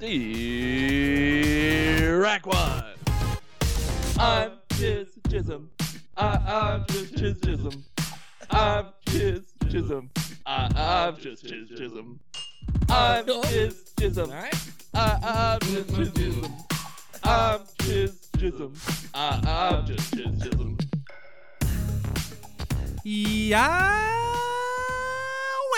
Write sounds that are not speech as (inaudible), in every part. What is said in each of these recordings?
Steve Rack one. I'm just Chisholm. I, I'm just Chiz Chisholm. I'm Chiz Chisholm. I, I'm just Chiz Chisholm. I'm Chiz Chisholm. I, I'm just Chiz Chisholm. I'm Chiz Chisholm. I, I'm just Chiz Chisholm.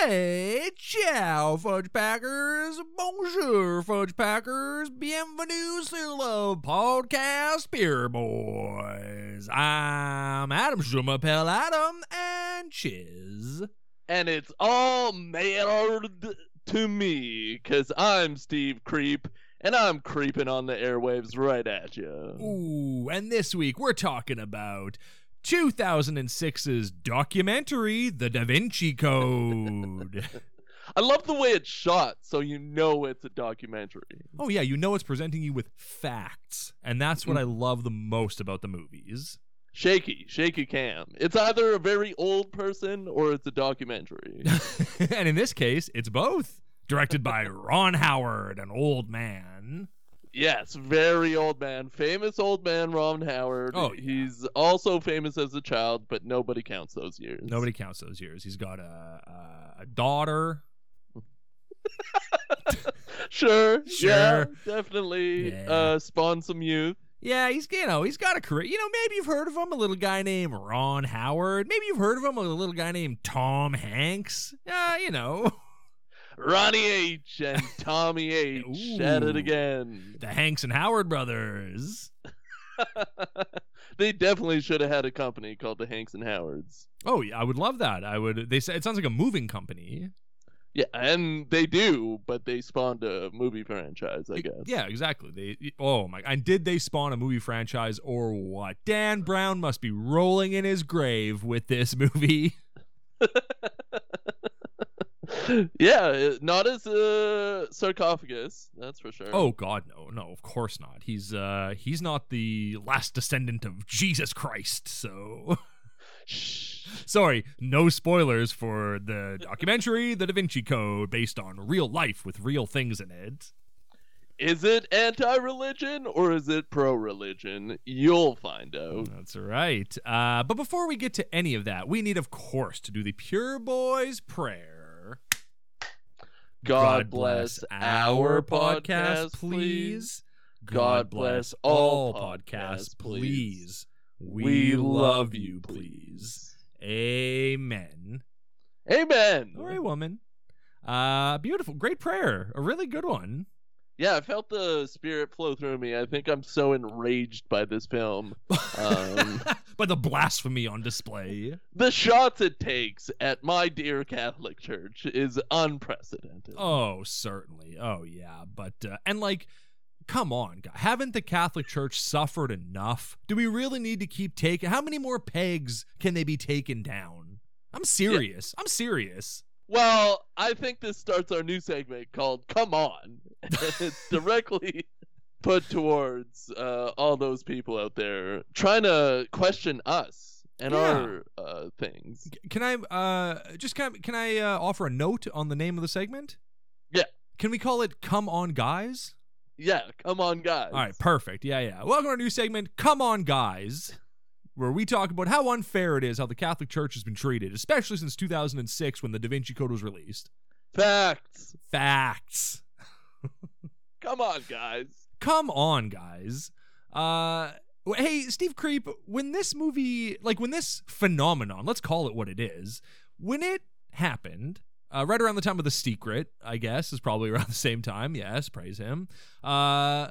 Yahweh, ciao, Fudge Packers. Bonjour, Fudge Packers. Bienvenue sur le podcast Beer Boys. I'm Adam Schumapel Adam and Chiz. And it's all mailed to me, cause I'm Steve Creep, and I'm creeping on the airwaves right at you. Ooh, and this week we're talking about 2006's documentary, The Da Vinci Code. (laughs) I love the way it's shot, so you know it's a documentary. oh, yeah, you know it's presenting you with facts. And that's what mm. I love the most about the movies. Shaky, shaky cam. It's either a very old person or it's a documentary. (laughs) and in this case, it's both. Directed by (laughs) Ron Howard, an old man. Yes, very old man, famous old man Ron Howard. Oh, yeah. he's also famous as a child, but nobody counts those years. Nobody counts those years. He's got a, a, daughter. (laughs) Sure, yeah, Sure. definitely. Yeah. Uh, spawn some youth. Yeah, he's you know he's got a career. You know, maybe you've heard of him. A little guy named Ron Howard. Maybe you've heard of him. A little guy named Tom Hanks. Yeah, you know (laughs) Ronnie H and Tommy H at it again. the Hanks and Howard brothers. (laughs) they definitely should have had a company called the Hanks and Howards. Oh yeah, I would love that. I would. They say it sounds like a moving company. Yeah, and they do, but they spawned a movie franchise, I guess. Yeah, exactly. They. Oh my. And did they spawn a movie franchise or what? Dan Brown must be rolling in his grave with this movie. (laughs) yeah, not as a sarcophagus, that's for sure. Oh God, no, no, of course not. He's uh he's not the last descendant of Jesus Christ. So Shh. sorry, no spoilers for the documentary, The Da Vinci Code, based on real life with real things in it. Is it anti-religion or is it pro-religion? You'll find out. That's right. Uh, but before we get to any of that, we need, of course, to do the Pure Boys prayer. God bless our podcast, please. God bless all podcasts, please. We love you, please. Amen. Amen. All right, woman. Uh, beautiful. Great prayer. A really good one. Yeah, I felt the spirit flow through me. I think I'm so enraged by this film. Um, (laughs) but the blasphemy on display. the shots it takes at my dear Catholic Church is unprecedented. Oh, certainly. Oh, yeah. But, uh, and like, come on, guy. Haven't the Catholic Church suffered enough? Do we really need to keep taking? How many more pegs can they be taken down? I'm serious. I'm serious. Well, I think this starts our new segment called "Come On." (laughs) it's directly put towards uh, all those people out there trying to question us and Yeah. our uh, things. Can I, uh, just kind of, can I uh, offer a note on the name of the segment? Yeah. Can we call it "Come On, Guys"? Yeah, come on, guys. All right, perfect. Yeah, yeah. Welcome to our new segment, Come On Guys, where we talk about how unfair it is how the Catholic Church has been treated, especially since 2006 when the Da Vinci Code was released. Facts. Facts. (laughs) Come on, guys. Come on, guys. Uh hey, Steve Creep, when this movie, like when this phenomenon, let's call it what it is, when it happened, uh, right around the time of The Secret, I guess, is probably (laughs) around the same time. Yes, praise him. Uh,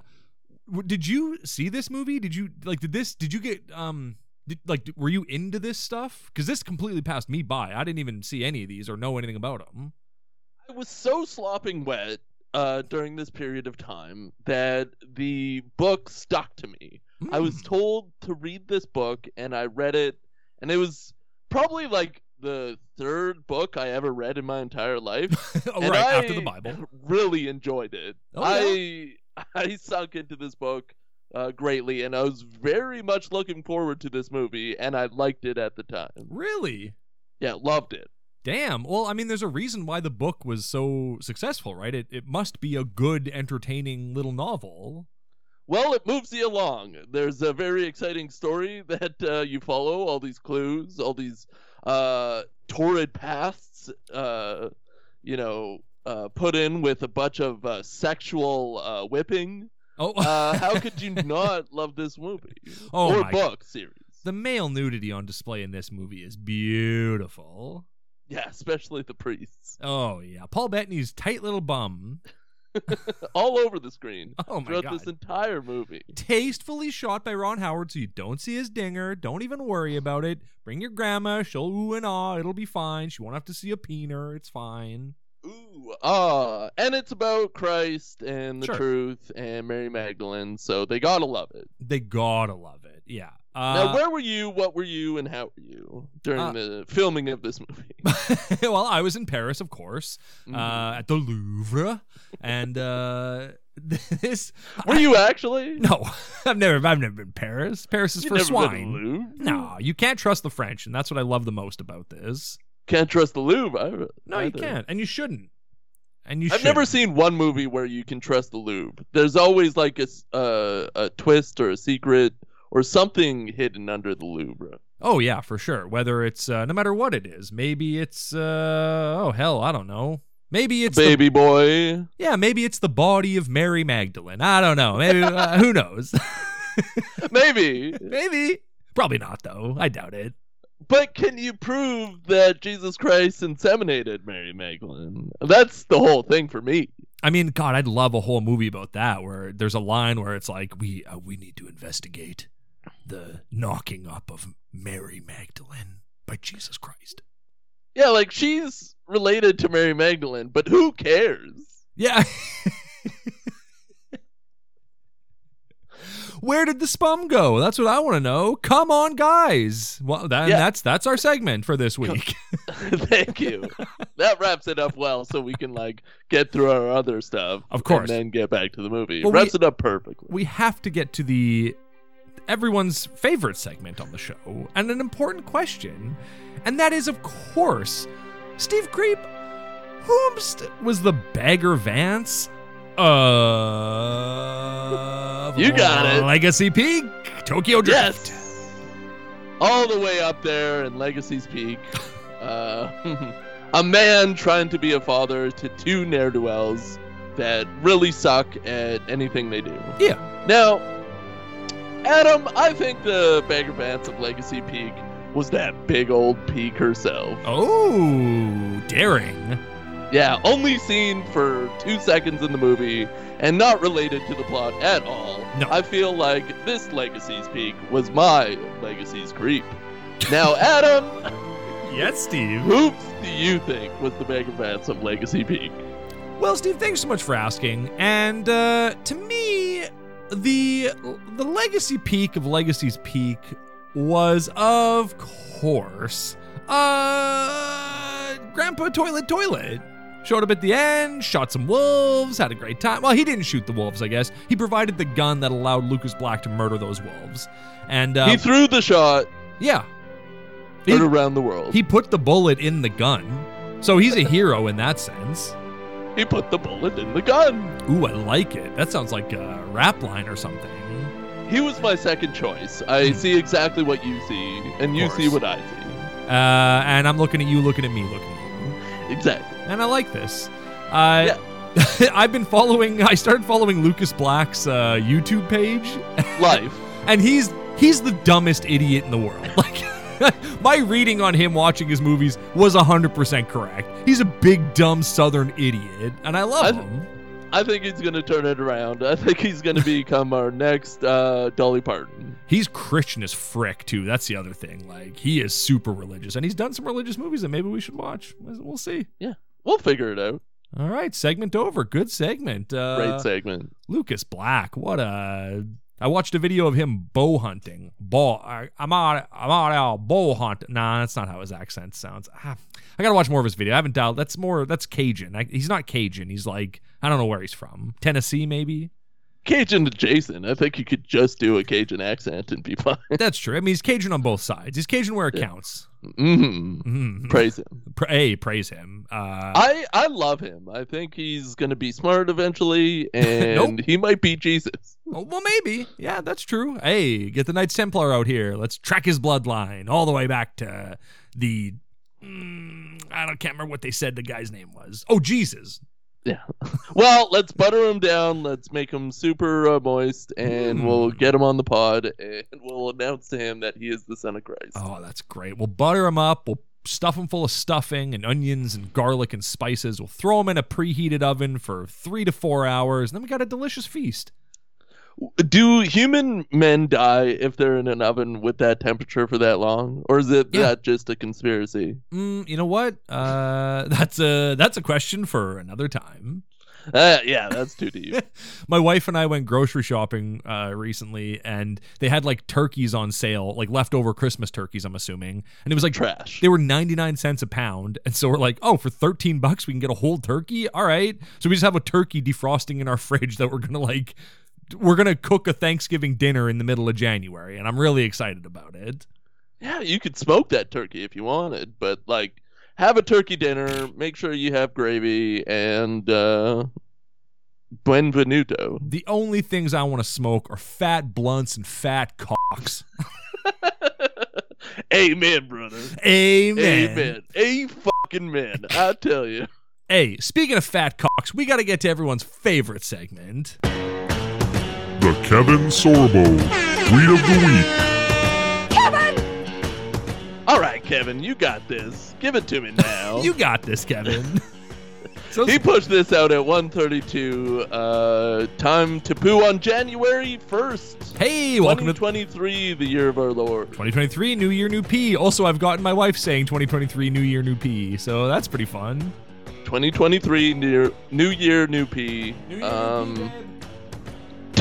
did you see this movie? Did you like? Did this? Did you get um? Did, like, were you into this stuff? Because this completely passed me by. I didn't even see any of these or know anything about them. I was so slopping wet uh, during this period of time that the book stuck to me. I was Hmm. told to read this book, and I read it, and it was probably like the third book I ever read in my entire life. (laughs) oh, right I after the Bible. Really enjoyed it. Oh, I (laughs) I sunk into this book uh, greatly, and I was very much looking forward to this movie, and I liked it at the time. Really? Yeah, loved it. Damn. Well, I mean, there's a reason why the book was so successful, right? It it must be a good, entertaining little novel. Well, it moves you along. There's a very exciting story (laughs) that uh, you follow. All these clues, all these uh, torrid pasts, uh, you know, uh, put in with a bunch of uh, sexual uh, whipping. Oh, Uh, how could you (laughs) not love this movie Oh or my book series? the male nudity on display in this movie is beautiful. Yeah, especially the priests, Oh yeah, Paul Bettany's tight little bum. (laughs) all over the screen (laughs) Oh my throughout god. this entire movie. Tastefully shot by Ron Howard, so you don't see his dinger. Don't even worry about it. Bring your grandma. She'll ooh and ah. It'll be fine. She won't have to see a peener. It's fine. Ooh, ah, and it's about Christ and the Sure. truth and Mary Magdalene, so they gotta love it. They gotta love it. Yeah. Uh, now, where were you? What were you? And how were you during Uh, the filming of this movie? (laughs) well, I was in Paris, of course, Mhm. uh, at the Louvre, and uh, (laughs) this. were you actually? No, (laughs) I've never, I've never been Paris. Paris is You for swine. No, you can't trust the French, and that's what I love the most about this. Can't trust the Louvre. I- No, you can't, and you shouldn't. And you. I've never shouldn't. seen one movie where you can trust the Louvre. There's always like a uh, a twist or a secret or something hidden under the Louvre. Oh yeah, for sure. Whether it's uh, no matter what it is, maybe it's uh, oh hell, I don't know. Maybe it's the, Baby boy. yeah, maybe it's the body of Mary Magdalene. I don't know. Maybe uh, who knows? (laughs) Maybe. maybe. Probably not though. I doubt it. But can you prove that Jesus Christ inseminated Mary Magdalene? That's the whole thing for me. I mean, God, I'd love a whole movie about that where there's a line where it's like we uh, we need to investigate the knocking up of Mary Magdalene by Jesus Christ. Yeah, like she's related to Mary Magdalene, but who cares? Yeah. (laughs) Where did the spum go? That's what I want to know. Come on, guys. Well, that, Yeah. that's that's our segment for this week. (laughs) Thank you. That wraps it up well, so we can like get through our other stuff, Of course. and then get back to the movie. Well, we- wraps it up perfectly. we have to get to the everyone's favorite segment on the show and an important question, and that is, of course, Steve Creep. Whomst was the Bagger Vance? Uh, You got it. Legacy Peak, Tokyo Drift. yes, all the way up there in Legacy's Peak. (laughs) Uh, (laughs) a man trying to be a father to two ne'er do wells that really suck at anything they do. Yeah. Now, Adam, I think the Bagger Vance of Legacy Peak was that big old peak herself. Oh, daring. Yeah, only seen for two seconds in the movie and not related to the plot at all. No. I feel like this Legacy's Peak was my Legacy's Creep. Now, (laughs) Adam, Yes, Steve. who do you think was the Bagger Vance of Legacy Peak? Well, Steve, thanks so much for asking. And uh, to me, the the legacy peak of Legacy's Peak was, of course, uh, Grandpa Toilet Toilet. Showed up at the end, shot some wolves, had a great time. Well, he didn't shoot the wolves, I guess. He provided the gun that allowed Lucas Black to murder those wolves. And uh, he threw the shot, yeah, he, around the world. he put the bullet in the gun. So he's a hero in that sense. he put the bullet in the gun. Ooh, I like it. That sounds like a rap line or something. He was my second choice. I Hmm. see exactly what you see, and you see what I see. Uh, and I'm looking at you, looking at me, looking at you. Exactly. And I like this. Uh, (laughs) I've been following. I started following Lucas Black's uh, YouTube page, Life. (laughs) and he's he's the dumbest idiot in the world. (laughs) Like my reading on him watching his movies was 100% correct. He's a big dumb southern idiot, and I love I- him. I think he's gonna turn it around. I think he's gonna become our next uh, Dolly Parton. He's Christian as frick too. That's the other thing. Like he is super religious, and he's done some religious movies that maybe we should watch. We'll see. Yeah, we'll figure it out. All right, segment over. Good segment. Uh, Great segment. Lucas Black. What a. I watched a video of him bow hunting. Bow. I, I'm out. I'm out. out bow hunting. Nah, that's not how his accent sounds. Ah, I gotta watch more of his video. I haven't dialed. That's more. That's Cajun. I, he's not Cajun. He's like I don't know where he's from. Tennessee, maybe. Cajun adjacent. I think you could just do a Cajun accent and be (laughs) fine. That's true. I mean, he's Cajun on both sides. He's Cajun where it Yeah. counts. hmm Mhm. Praise him. (laughs) Pra- hey, praise him. Uh, I I love him. I think he's gonna be smart eventually, (laughs) and Nope. he might be Jesus. oh, well, maybe. Yeah, that's true. Hey, get the Knights Templar out here. Let's track his bloodline all the way back to the. Mm, I don't can't remember what they said the guy's name was. Oh, Jesus. (laughs) Well, let's butter him down. Let's make him super uh, moist, and Mm. we'll get him on the pod, and we'll announce to him that he is the Son of Christ. Oh, that's great. We'll butter him up. We'll stuff him full of stuffing and onions and garlic and spices. We'll throw him in a preheated oven for three to four hours. And then we got a delicious feast. Do human men die if they're in an oven with that temperature for that long, or is it Yeah. that just a conspiracy? Mm, you know what? Uh, (laughs) that's a that's a question for another time. Uh, yeah, that's too deep. (laughs) My wife and I went grocery shopping uh, recently, and they had like turkeys on sale, like leftover Christmas turkeys. I'm assuming, and it was like Trash. They were 99 cents a pound. And so we're like, oh, for 13 bucks, we can get a whole turkey? All right. So we just have a turkey defrosting in our (laughs) fridge that we're going to like, we're going to cook a Thanksgiving dinner in the middle of January. And I'm really excited about it. Yeah, you could smoke that turkey if you wanted, but like have a turkey dinner, make sure you have gravy and uh Buenvenuto. The only things I want to smoke are fat blunts and fat cocks. (laughs) Amen, brother. Amen. Amen. A fucking man. I tell you. (laughs) Hey, speaking of fat cocks, we got to get to everyone's favorite segment. The Kevin Sorbo Tweet of the Week. Kevin! All right, Kevin, you got this. Give it to me now. (laughs) You got this, Kevin. so (laughs) he pushed this out at 132 uh time to poo on January 1st. hey, welcome to 2023, the year of our Lord. 2023, New Year, New P. Also, I've gotten my wife saying 2023, New Year, New P. So that's pretty fun. 2023 new new year new P. Um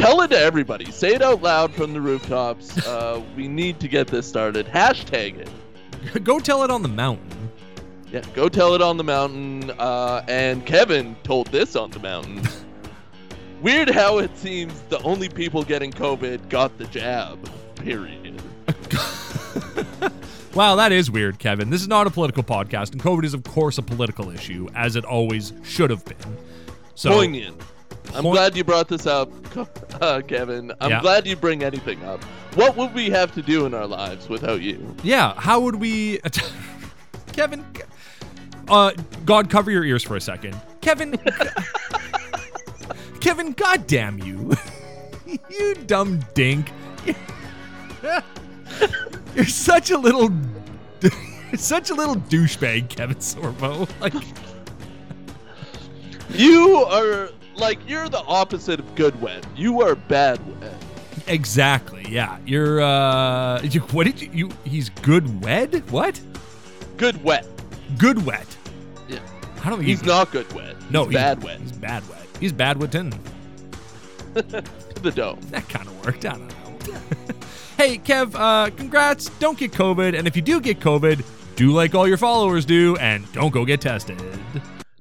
tell it to everybody. Say it out loud from the rooftops. (laughs) Uh we need to get this started. Hashtag it. (laughs) Go tell it on the mountain. Yeah, go tell it on the mountain. Uh and Kevin told this on the mountain. (laughs) Weird how it seems the only people getting COVID got the jab. Period. Wow, that is weird, Kevin. This is not a political podcast, and COVID is, of course, a political issue, as it always should have been. So, Poignant. I'm Point- glad you brought this up, (laughs) uh, Kevin. I'm Yeah. glad you bring anything up. What would we have to do in our lives without you? yeah, how would we. (laughs) Kevin. Uh, God, cover your ears for a second. Kevin. (laughs) Kevin, goddamn you. you dumb dink. You're such a little. Such a little douchebag, Kevin Sorbo. Like, You are like you're the opposite of good wet. You are bad wet. exactly. Yeah. You're, uh. You, what did you. you he's good wed? What? Good wet. Good wet. Yeah. I don't think He's not good wet. No, he's he's- bad wet. He's bad wet. He's bad witten. To (laughs) the dome. That kind of worked. I don't know. (laughs) hey, Kev, uh, congrats. Don't get COVID. And if you do get COVID, do like all your followers do and don't go get tested.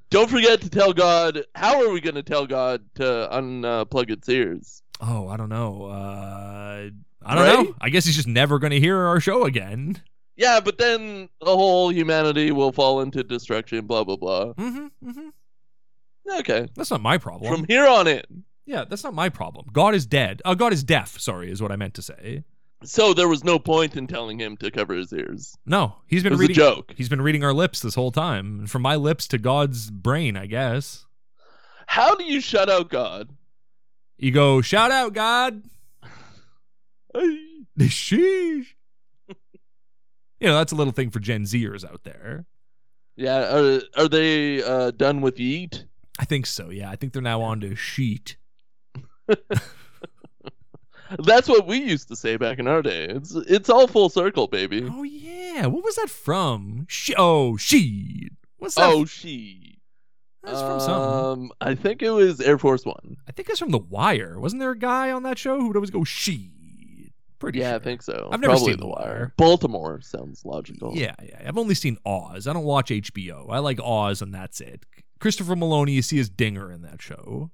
Don't forget to tell God. How are we going to tell God to unplug its ears? Oh, I don't know. Uh, I don't Right? know. I guess he's just never going to hear our show again. Yeah, but then the whole humanity will fall into destruction. Blah blah blah. Mm-hmm, mm-hmm. Okay. That's not my problem. From here on in. yeah, that's not my problem. God is dead. Uh, God is deaf, sorry, is what I meant to say. So there was no point in telling him to cover his ears. No, he's been reading. joke. He's been reading our lips this whole time. From my lips to God's brain, I guess. How do you shut out God? You go, shout out, God. (laughs) (laughs) Sheesh. you know, that's a little thing for Gen Zers out there. Yeah, are are they uh, done with yeet? I think so, yeah. I think they're now on to sheet. (laughs) That's what we used to say back in our day. It's it's all full circle, baby. Oh, yeah. What was that from? She- oh, sheet. What's that? Oh, she. that's from something. Um, I think it was Air Force One. I think it's from The Wire. Wasn't there a guy on that show who would always go sheet? Pretty Yeah, sure. I think so. I've never Probably seen The The Wire. Wire. Baltimore sounds logical. Yeah, yeah. I've only seen Oz. I don't watch HBO. I like Oz, and that's it. Christopher Meloni, you see his dinger in that show.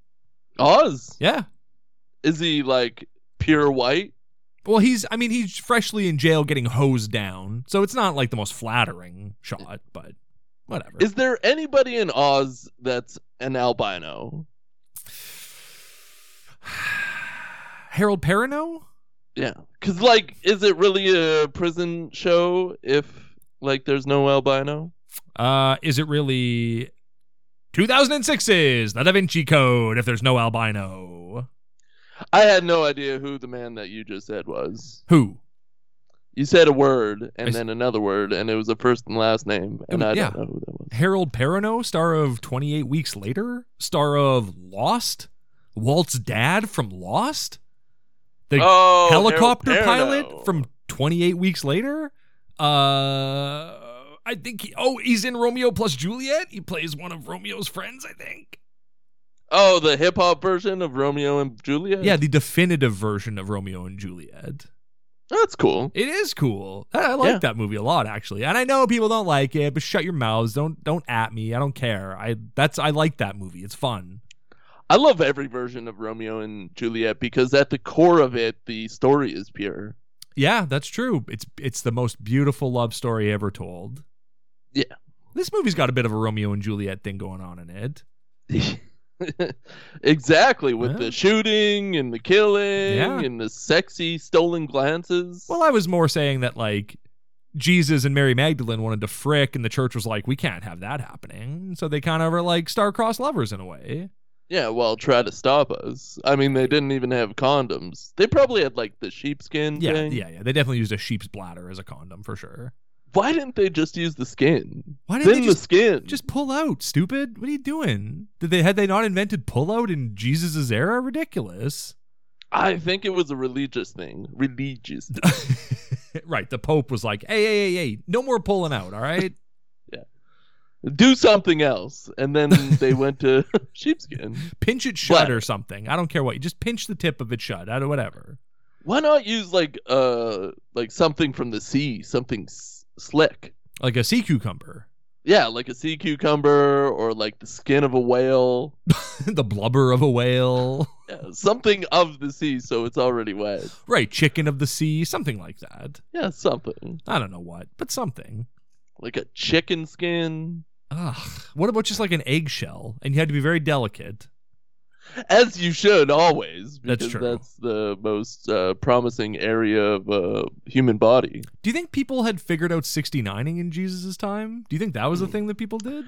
Oz. Yeah. Is he like pure white? Well, he's I mean he's freshly in jail getting hosed down, so it's not like the most flattering shot, but whatever. Is there anybody in Oz that's an albino? (sighs) Harold Perrineau? Yeah, because like, is it really a prison show if like there's no albino? Uh, is it really 2006's The Da Vinci Code if there's no albino? I had no idea who the man that you just said was. Who? You said a word and I s- then another word, and it was a first and last name, and Um, I yeah. don't know who that was. Harold Perrineau, star of 28 Weeks Later, star of Lost, Walt's dad from Lost, the oh, helicopter pilot from 28 Weeks Later. Uh, I think he, oh, he's in Romeo plus Juliet. He plays one of Romeo's friends, I think. Oh, the hip hop version of Romeo and Juliet. Yeah, the definitive version of Romeo and Juliet. that's cool. It is cool. I, I like Yeah. that movie a lot, actually. And I know people don't like it, but shut your mouths. Don't don't at me. I don't care. I that's I like that movie. It's fun. I love every version of Romeo and Juliet because at the core of it, the story is pure. Yeah, that's true. It's it's the most beautiful love story ever told. Yeah. This movie's got a bit of a Romeo and Juliet thing going on in it. (laughs) (laughs) exactly, with Yeah. the shooting and the killing Yeah. and the sexy stolen glances. Well, I was more saying that like Jesus and Mary Magdalene wanted to frick, and the church was like, we can't have that happening. So they kind of are like star-crossed lovers in a way. yeah, well, try to stop us. I mean, they didn't even have condoms. They probably had like the sheepskin Yeah, thing. yeah, yeah. They definitely used a sheep's bladder as a condom for sure. Why didn't they just use the skin? Why didn't Thin they the skin. just pull out? Stupid. What are you doing? Did they had they not invented pull out in Jesus' era? Ridiculous. I think it was a religious thing. Religious. (laughs) right. The Pope was like, hey, hey, hey, hey, no more pulling out. All right. (laughs) Yeah. Do something else, and then they (laughs) went to sheepskin. pinch it shut Bladder. or something. I don't care what. You just pinch the tip of it shut. I don't whatever. Why not use like uh like something from the sea, something slick? Like a sea cucumber, Yeah, like a sea cucumber or like the skin of a whale. (laughs) the blubber of a whale. Yeah, something of the sea, so it's already wet. right. Chicken of the sea. Something like that. Yeah, something I don't know what, but something. like a chicken skin. Ugh. What about just like an eggshell? And you had to be very delicate. As you should always, That's true. that's the most uh, promising area of uh, human body. Do you think people had figured out 69ing in Jesus' time? Do you think that was Hmm. a thing that people did?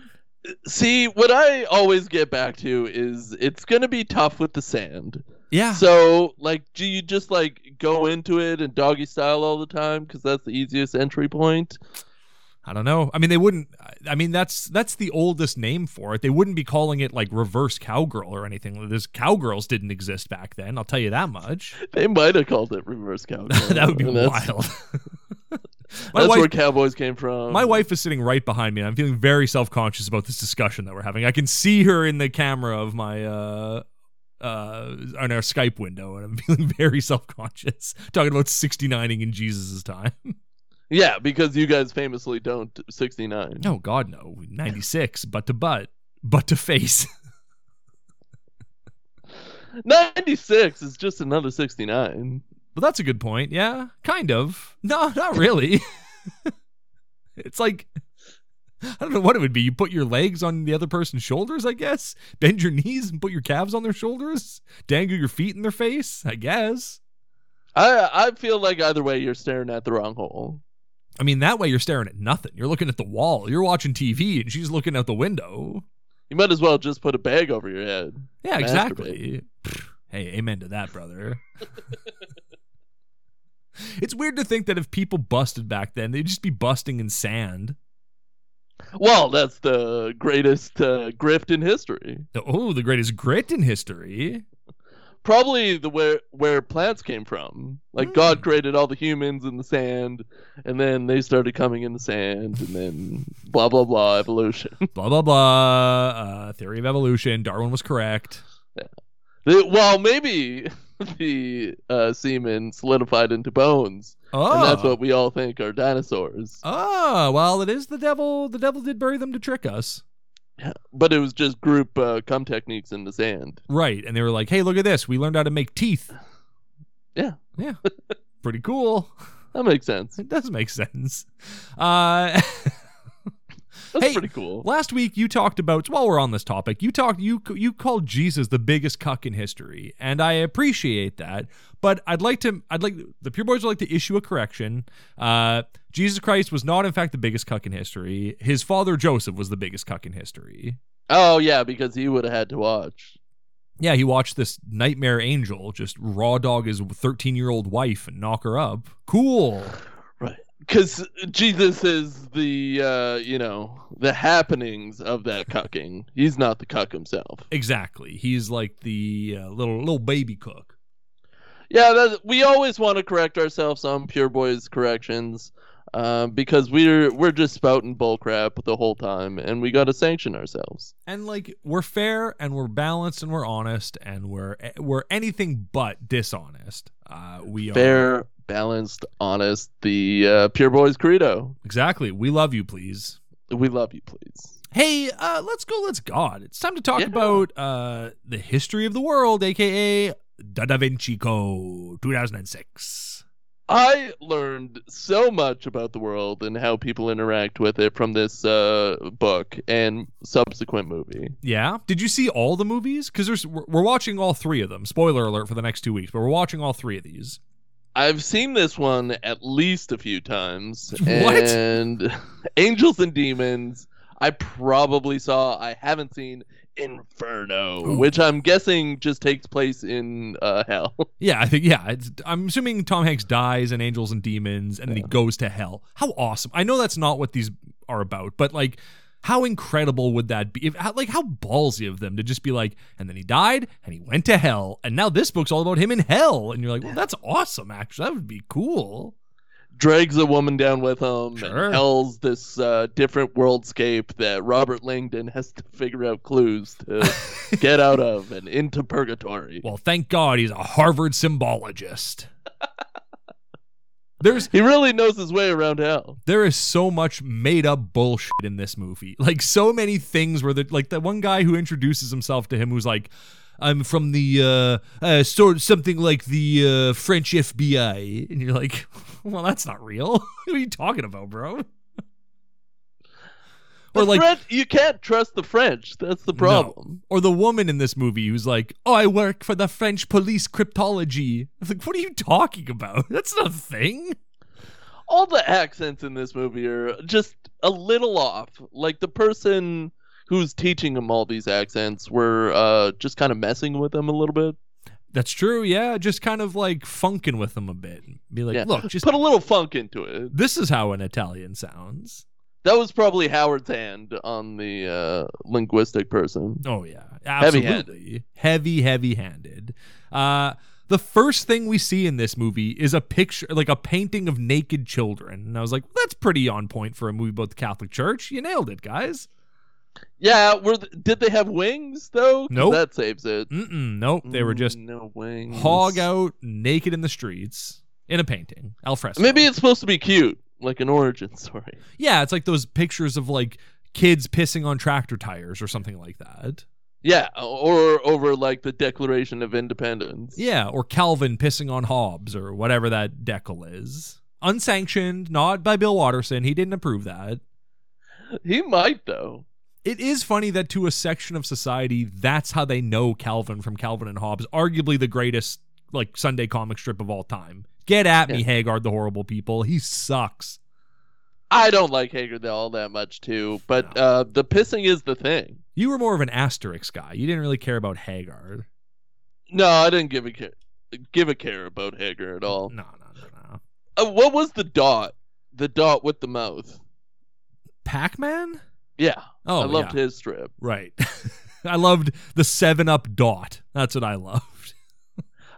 See, what I always get back to is it's gonna be tough with the sand. Yeah. So, like, do you just like go into it and doggy style all the time because that's the easiest entry point? I don't know. I mean, they wouldn't. I mean, that's that's the oldest name for it. They wouldn't be calling it like reverse cowgirl or anything. This cowgirls didn't exist back then. I'll tell you that much. They might have called it reverse cowgirl. (laughs) that would be wild. (laughs) my That's wife, where cowboys came from. my wife is sitting right behind me. I'm feeling very self conscious about this discussion that we're having. I can see her in the camera of my uh uh on our Skype window, and I'm (laughs) feeling very self conscious talking about 69ing in Jesus' time. Yeah, because you guys famously don't 69. Oh God, no, 96, butt to butt, butt to face. (laughs) 96 is just another 69. Well, that's a good point. Yeah, kind of. No, not really. (laughs) it's like I don't know what it would be. You put your legs on the other person's shoulders, I guess. Bend your knees and put your calves on their shoulders. Dangle your feet in their face, I guess. I I feel like either way you're staring at the wrong hole. I mean, that way you're staring at nothing. You're looking at the wall. You're watching TV, and she's looking out the window. You might as well just put a bag over your head. Yeah, exactly. Hey, amen to that, brother. (laughs) it's weird to think that if people busted back then, they'd just be busting in sand. Well, that's the greatest uh, grift in history. Oh, the greatest grit in history. Probably the where where plants came from. Like Hmm. God created all the humans in the sand, and then they started coming in the sand, and then blah blah blah evolution. (laughs) Blah blah blah. Uh, theory of evolution. Darwin was correct. The- well, maybe (laughs) the uh, semen solidified into bones, Oh, and that's what we all think are dinosaurs. Oh, well, it is the devil. The devil did bury them to trick us. But it was just group uh, cum techniques in the sand. Right. And they were like, hey, look at this. We learned how to make teeth. Yeah. Yeah. Pretty cool. That makes sense. It does make sense. Uh, (laughs) That's Hey, pretty cool. last week you talked about while we're on this topic, you talked you you called Jesus the biggest cuck in history, and I appreciate that. But I'd like to I'd like the Pure Boys would like to issue a correction. Uh, Jesus Christ was not in fact the biggest cuck in history. His father Joseph was the biggest cuck in history. Oh yeah, because he would have had to watch. Yeah, he watched this nightmare angel just raw dog his 13 year old wife and knock her up. Cool. Because Jesus is the uh, you know the happenings of that (laughs) cucking. He's not the cuck himself. Exactly. He's like the uh, little little baby cook. Yeah, that, we always want to correct ourselves on Pure Boys corrections, um, because we're we're just spouting bullcrap the whole time, and we got to sanction ourselves. And like we're fair and we're balanced and we're honest and we're we're anything but dishonest. Uh, we are Fair, balanced, honest. The uh, Pure Boys credo. exactly. We love you, please. We love you, please. Hey, uh, let's go. Let's God. It's time to talk Yeah. about uh, the history of the world, aka Da Da Vinci Code, 2006. I learned so much about the world and how people interact with it from this uh, book and subsequent movie. Yeah. Did you see all the movies? Because we're watching all three of them. Spoiler alert for the next two weeks, but we're watching all three of these. I've seen this one at least a few times. What? And (laughs) Angels and Demons, I probably saw. I haven't seen Inferno, Ooh. which I'm guessing just takes place in uh, hell. (laughs) Yeah, I think yeah. It's, I'm assuming Tom Hanks dies in Angels and Demons, and then he goes to hell. How awesome! I know that's not what these are about, but like, how incredible would that be? If, how, like, how ballsy of them to just be like, and then he died, and he went to hell, and now this book's all about him in hell, and you're like, well, that's awesome. Actually, that would be cool. Drags a woman down with him Sure. and hell's this uh, different worldscape that Robert Langdon has to figure out clues to (laughs) get out of and into purgatory. Well, thank God he's a Harvard symbologist. (laughs) There's He really knows his way around hell. there is so much made up bullshit in this movie. (laughs) Like so many things where the like the one guy who introduces himself to him who's like, I'm from the uh, uh sort something like the uh French FBI, and you're like, (laughs) well, that's not real. (laughs) what are you talking about, bro? The or like French, you can't trust the French. That's the problem. or the woman in this movie who's like, "Oh, I work for the French police cryptology." It's like, what are you talking about? (laughs) That's not a thing. All the accents in this movie are just a little off. Like the person who's teaching him all these accents were uh, just kind of messing with him a little bit. That's true. Yeah, just kind of like funking with them a bit. Be like, Yeah. look, just Put a little funk into it. this is how an Italian sounds. That was probably Howard's hand on the uh, linguistic person. Oh yeah, absolutely. Heavy, heavy-handed. Uh, the first thing we see in this movie is a picture, like a painting of naked children, and I was like, that's pretty on point for a movie about the Catholic Church. You nailed it, guys. Yeah, were th- did they have wings though? 'Cause Nope. That saves it. Mm-mm, nope, they were Mm, just no wings. hog out, naked in the streets in a painting, al fresco. Maybe it's supposed to be cute, like an origin (laughs) story. yeah, it's like those pictures of like kids pissing on tractor tires or something like that. Yeah, or over like the Declaration of Independence. Yeah, or Calvin pissing on Hobbes or whatever that decal is. Unsanctioned, not by Bill Watterson. He didn't approve that. He might though. It is funny that to a section of society, that's how they know Calvin from Calvin and Hobbes, arguably the greatest like Sunday comic strip of all time. Get at me, Yeah. Hagar the Horrible People. He sucks. I don't like Hagar all that much too, but No. uh, the pissing is the thing. You were more of an Asterix guy. You didn't really care about Hagar. No, I didn't give a care, give a care about Hagar at all. No, no, no, no. Uh, what was the dot? The dot with the mouth. Pac-Man? Yeah, Oh, I loved yeah. his strip. Right. (laughs) I loved the 7 Up dot. That's what I loved.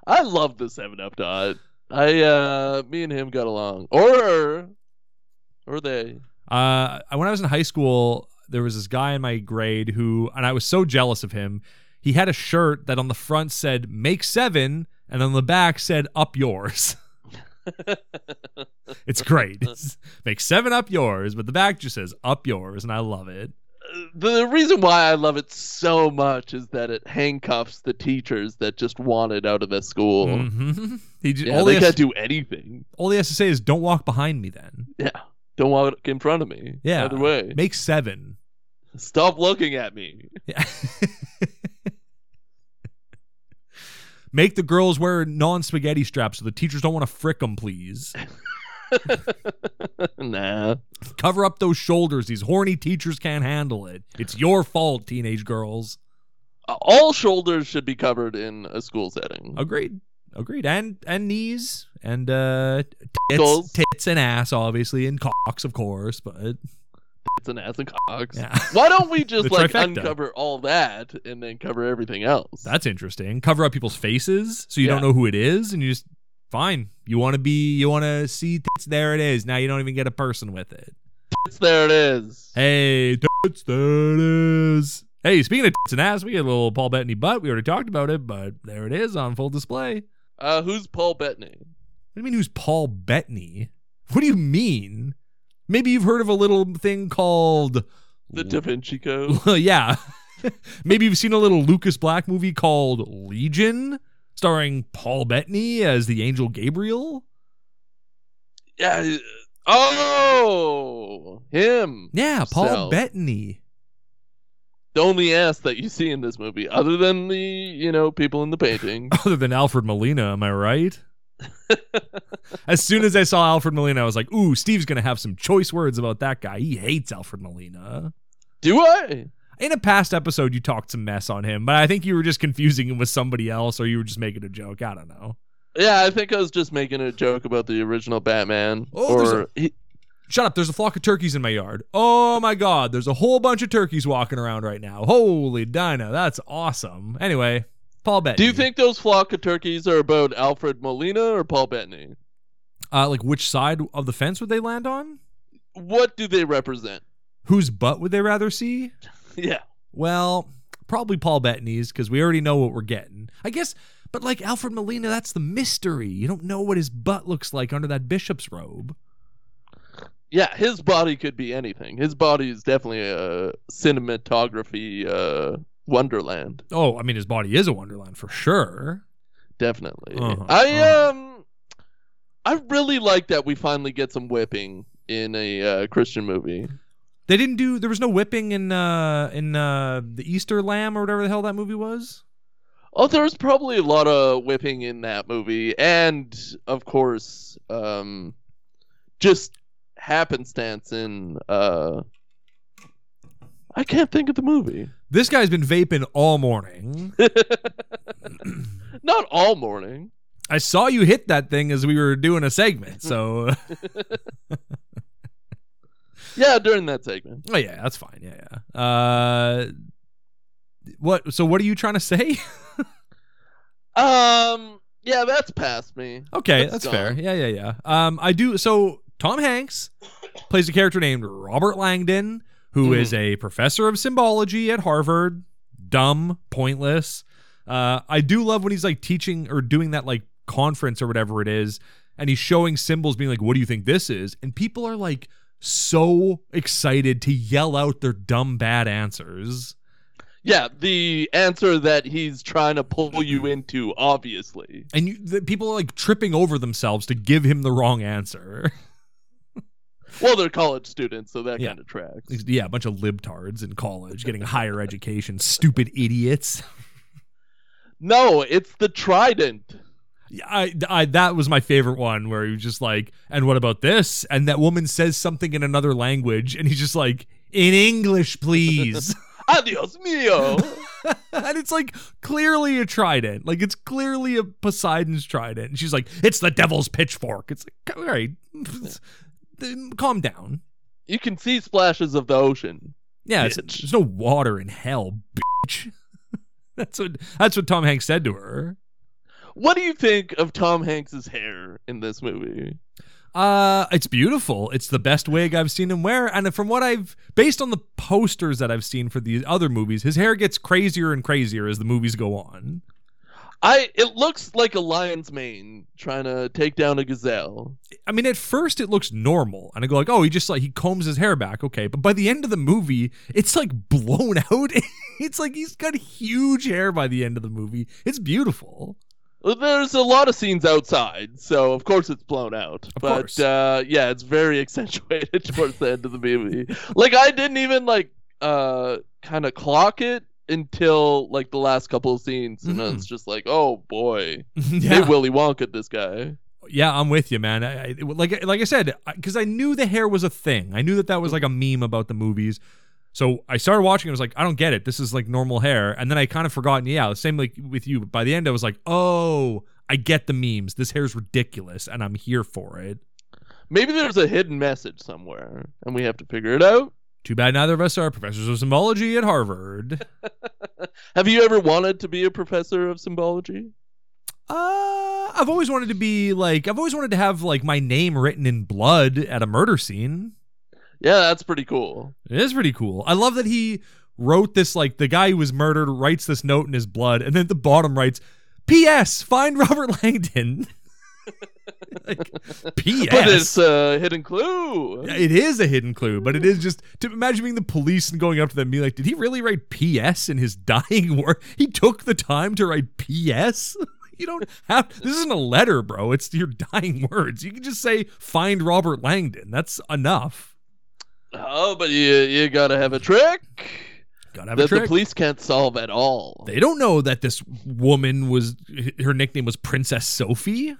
I loved the Seven Up dot. I, uh, me and him got along, or or they. Uh, when I was in high school, there was this guy in my grade who, and I was so jealous of him. He had a shirt that on the front said "Make seven, and on the back said "Up yours." (laughs) it's great. It's, Make seven up yours, but the back just says "Up yours," and I love it. The reason why I love it so much is that it handcuffs the teachers that just want it out of the school. Mhm. (laughs) He j- Yeah, all, they he can't do anything. all he has to say is, "Don't walk behind me." Then, Yeah. Don't walk in front of me. yeah. Either way. make seven. Stop looking at me. Yeah. (laughs) Make the girls wear non-spaghetti straps so the teachers don't want to frick them, please. (laughs) (laughs) nah. Cover up those shoulders. These horny teachers can't handle it. It's your fault, teenage girls. All shoulders should be covered in a school setting. Agreed. Agreed. And and knees and uh tits, tits and ass, obviously, and cocks, of course. But It's an ass and cocks. yeah, (laughs) Why don't we just like trifecta. uncover all that and then cover everything else? that's interesting. Cover up people's faces so you don't know who it is, and you just fine. You want to be, you want to see tits. There it is. Now you don't even get a person with it. It's there it is. Hey, tits, there it is. Hey, speaking of tits and ass, we get a little Paul Bettany butt. We already talked about it, but there it is on full display. Uh, who's Paul Bettany? What do you mean, who's Paul Bettany? What do you mean? Maybe you've heard of a little thing called. The Da Vinci Code. (laughs) yeah. (laughs) Maybe you've seen a little Lucas Black movie called Legion, starring Paul Bettany as the angel Gabriel. yeah. Uh, oh, him. Yeah, Paul So- Bettany. The only ass that you see in this movie, other than the you know people in the painting. (laughs) Other than Alfred Molina, am I right? (laughs) as soon as I saw Alfred Molina, I was like, ooh, Steve's going to have some choice words about that guy. He hates Alfred Molina. Do I? In a past episode, you talked some mess on him, but I think you were just confusing him with somebody else or you were just making a joke. I don't know. Yeah, I think I was just making a joke about the original Batman. Oh, there's or he, Shut up. There's a flock of turkeys in my yard. Oh my God. There's a whole bunch of turkeys walking around right now. Holy Dinah. That's awesome. Anyway, Paul Bettany. do you think those flock of turkeys are about Alfred Molina or Paul Bettany? Uh, like, which side of the fence would they land on? What do they represent? Whose butt would they rather see? (laughs) Yeah. Well, probably Paul Bettany's because we already know what we're getting. I guess, but like Alfred Molina, that's the mystery. You don't know what his butt looks like under that bishop's robe. Yeah, his body could be anything. His body is definitely a cinematography uh, wonderland. Oh, I mean, his body is a wonderland for sure. Definitely. Uh-huh, I uh-huh. um I really like that we finally get some whipping in a uh, Christian movie. They didn't do. There was no whipping in uh in uh the Easter Lamb or whatever the hell that movie was. Oh, there was probably a lot of whipping in that movie, and of course, um, just happenstance in uh, I can't think of the movie. This guy's been vaping all morning. (laughs) (clears throat) Not all morning. I saw you hit that thing as we were doing a segment. So, (laughs) (laughs) Yeah, during that segment. oh yeah, that's fine. Yeah, yeah. Uh, what? So, what are you trying to say? (laughs) Um, yeah, that's past me. Okay, That's that's, fair. Yeah, yeah, yeah. Um, I do. So Tom Hanks plays a character named Robert Langdon, who is a professor of symbology at Harvard. Dumb, pointless. Uh, I do love when he's like teaching or doing that like conference or whatever it is, and he's showing symbols, being like, "What do you think this is?" And people are like so excited to yell out their dumb bad answers. Yeah, the answer that he's trying to pull you into, obviously. And you, the, people are like tripping over themselves to give him the wrong answer. (laughs) Well, they're college students, so that Yeah. kind of tracks. Yeah, a bunch of libtards in college getting higher education. Stupid idiots. (laughs) No, it's the trident. Yeah, I, I, that was my favorite one where he was just like, and what about this? And that woman says something in another language, and he's just like, in English, please. (laughs) (laughs) Adios mio. and it's like clearly a trident. Like it's clearly a Poseidon's trident. And she's like, it's the devil's pitchfork. It's like, all right, (laughs) calm down. you can see splashes of the ocean. Yeah, there's no water in hell, bitch. that's what that's what Tom Hanks said to her. What do you think of Tom Hanks's hair in this movie? Uh, it's beautiful. It's the best wig I've seen him wear, and from what I've based on the posters that I've seen for these other movies, his hair gets crazier and crazier as the movies go on. I it looks like a lion's mane trying to take down a gazelle. I mean, at first it looks normal, and I go like, "Oh, he just like he combs his hair back, okay." But by the end of the movie, it's like blown (laughs) out. it's like he's got huge hair by the end of the movie. It's beautiful. There's a lot of scenes outside, so of course it's blown out. Of but uh yeah, it's very (laughs) accentuated towards the end of the movie. Like I didn't even like uh kind of clock it until like the last couple of scenes, and Mhm. it's just like, oh boy, (laughs) yeah, they Willy Wonka this guy. yeah, I'm with you, man. I, I, like like I said, because I knew the hair was a thing. I knew that that was like a meme about the movies. So I started watching. I was like, I don't get it. This is like normal hair. And then I kind of forgot. Yeah, same like with you. But By the end, I was like, oh, I get the memes. This hair's ridiculous, and I'm here for it. Maybe there's a hidden message somewhere, and we have to figure it out. Too bad neither of us are professors of symbology at Harvard. (laughs) Have you ever wanted to be a professor of symbology? Uh, I've always wanted to be like I've always wanted to have like my name written in blood at a murder scene. Yeah, that's pretty cool. It is pretty cool. I love that he wrote this like the guy who was murdered writes this note in his blood and then at the bottom writes P.S. Find (laughs) Robert Langdon. (laughs) like, P.S. (laughs) But it's a hidden clue. Yeah, it is a hidden clue, but it is just to imagine being the police and going up to them and being like, "Did he really write P.S. in his dying word? He took the time to write P.S. You don't have this isn't a letter, bro. It's your dying words. You can just say find Robert Langdon. That's enough. Oh, but you you gotta have a trick Gotta have a that the police can't solve at all. They don't know that this woman was her nickname was Princess Sophie.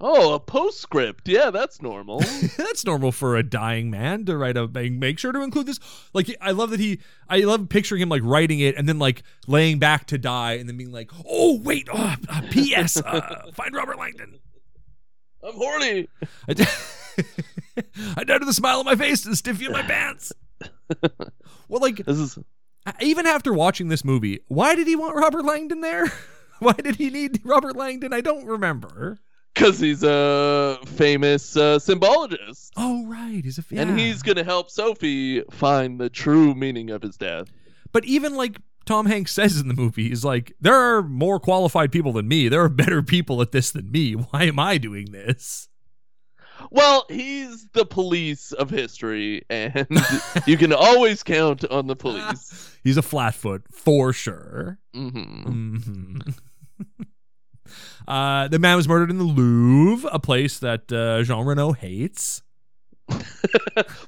Oh, a postscript. Yeah, that's normal. (laughs) That's normal for a dying man to write a make, make sure to include this. Like I love that he I love picturing him like writing it and then like laying back to die and then being like, "Oh, wait, uh, uh, PS, uh, find Robert Langdon." I'm horny. (laughs) (laughs) I, died with a smile on my face and a stiffy in my pants. (laughs) well, like This is even after watching this movie, why did he want Robert Langdon there? (laughs) Why did he need Robert Langdon? I don't remember. because he's a famous uh, symbologist. Oh, right, he's a fan. And he's going to help Sophie find the true meaning of his death. But even like Tom Hanks says in the movie, he's like, there are more qualified people than me. There are better people at this than me. Why am I doing this? Well, he's the police of history, and (laughs) you can always count on the police. (laughs) He's a flatfoot for sure. hmm hmm (laughs) uh, the man was murdered in the Louvre, a place that uh, Jean Reno hates.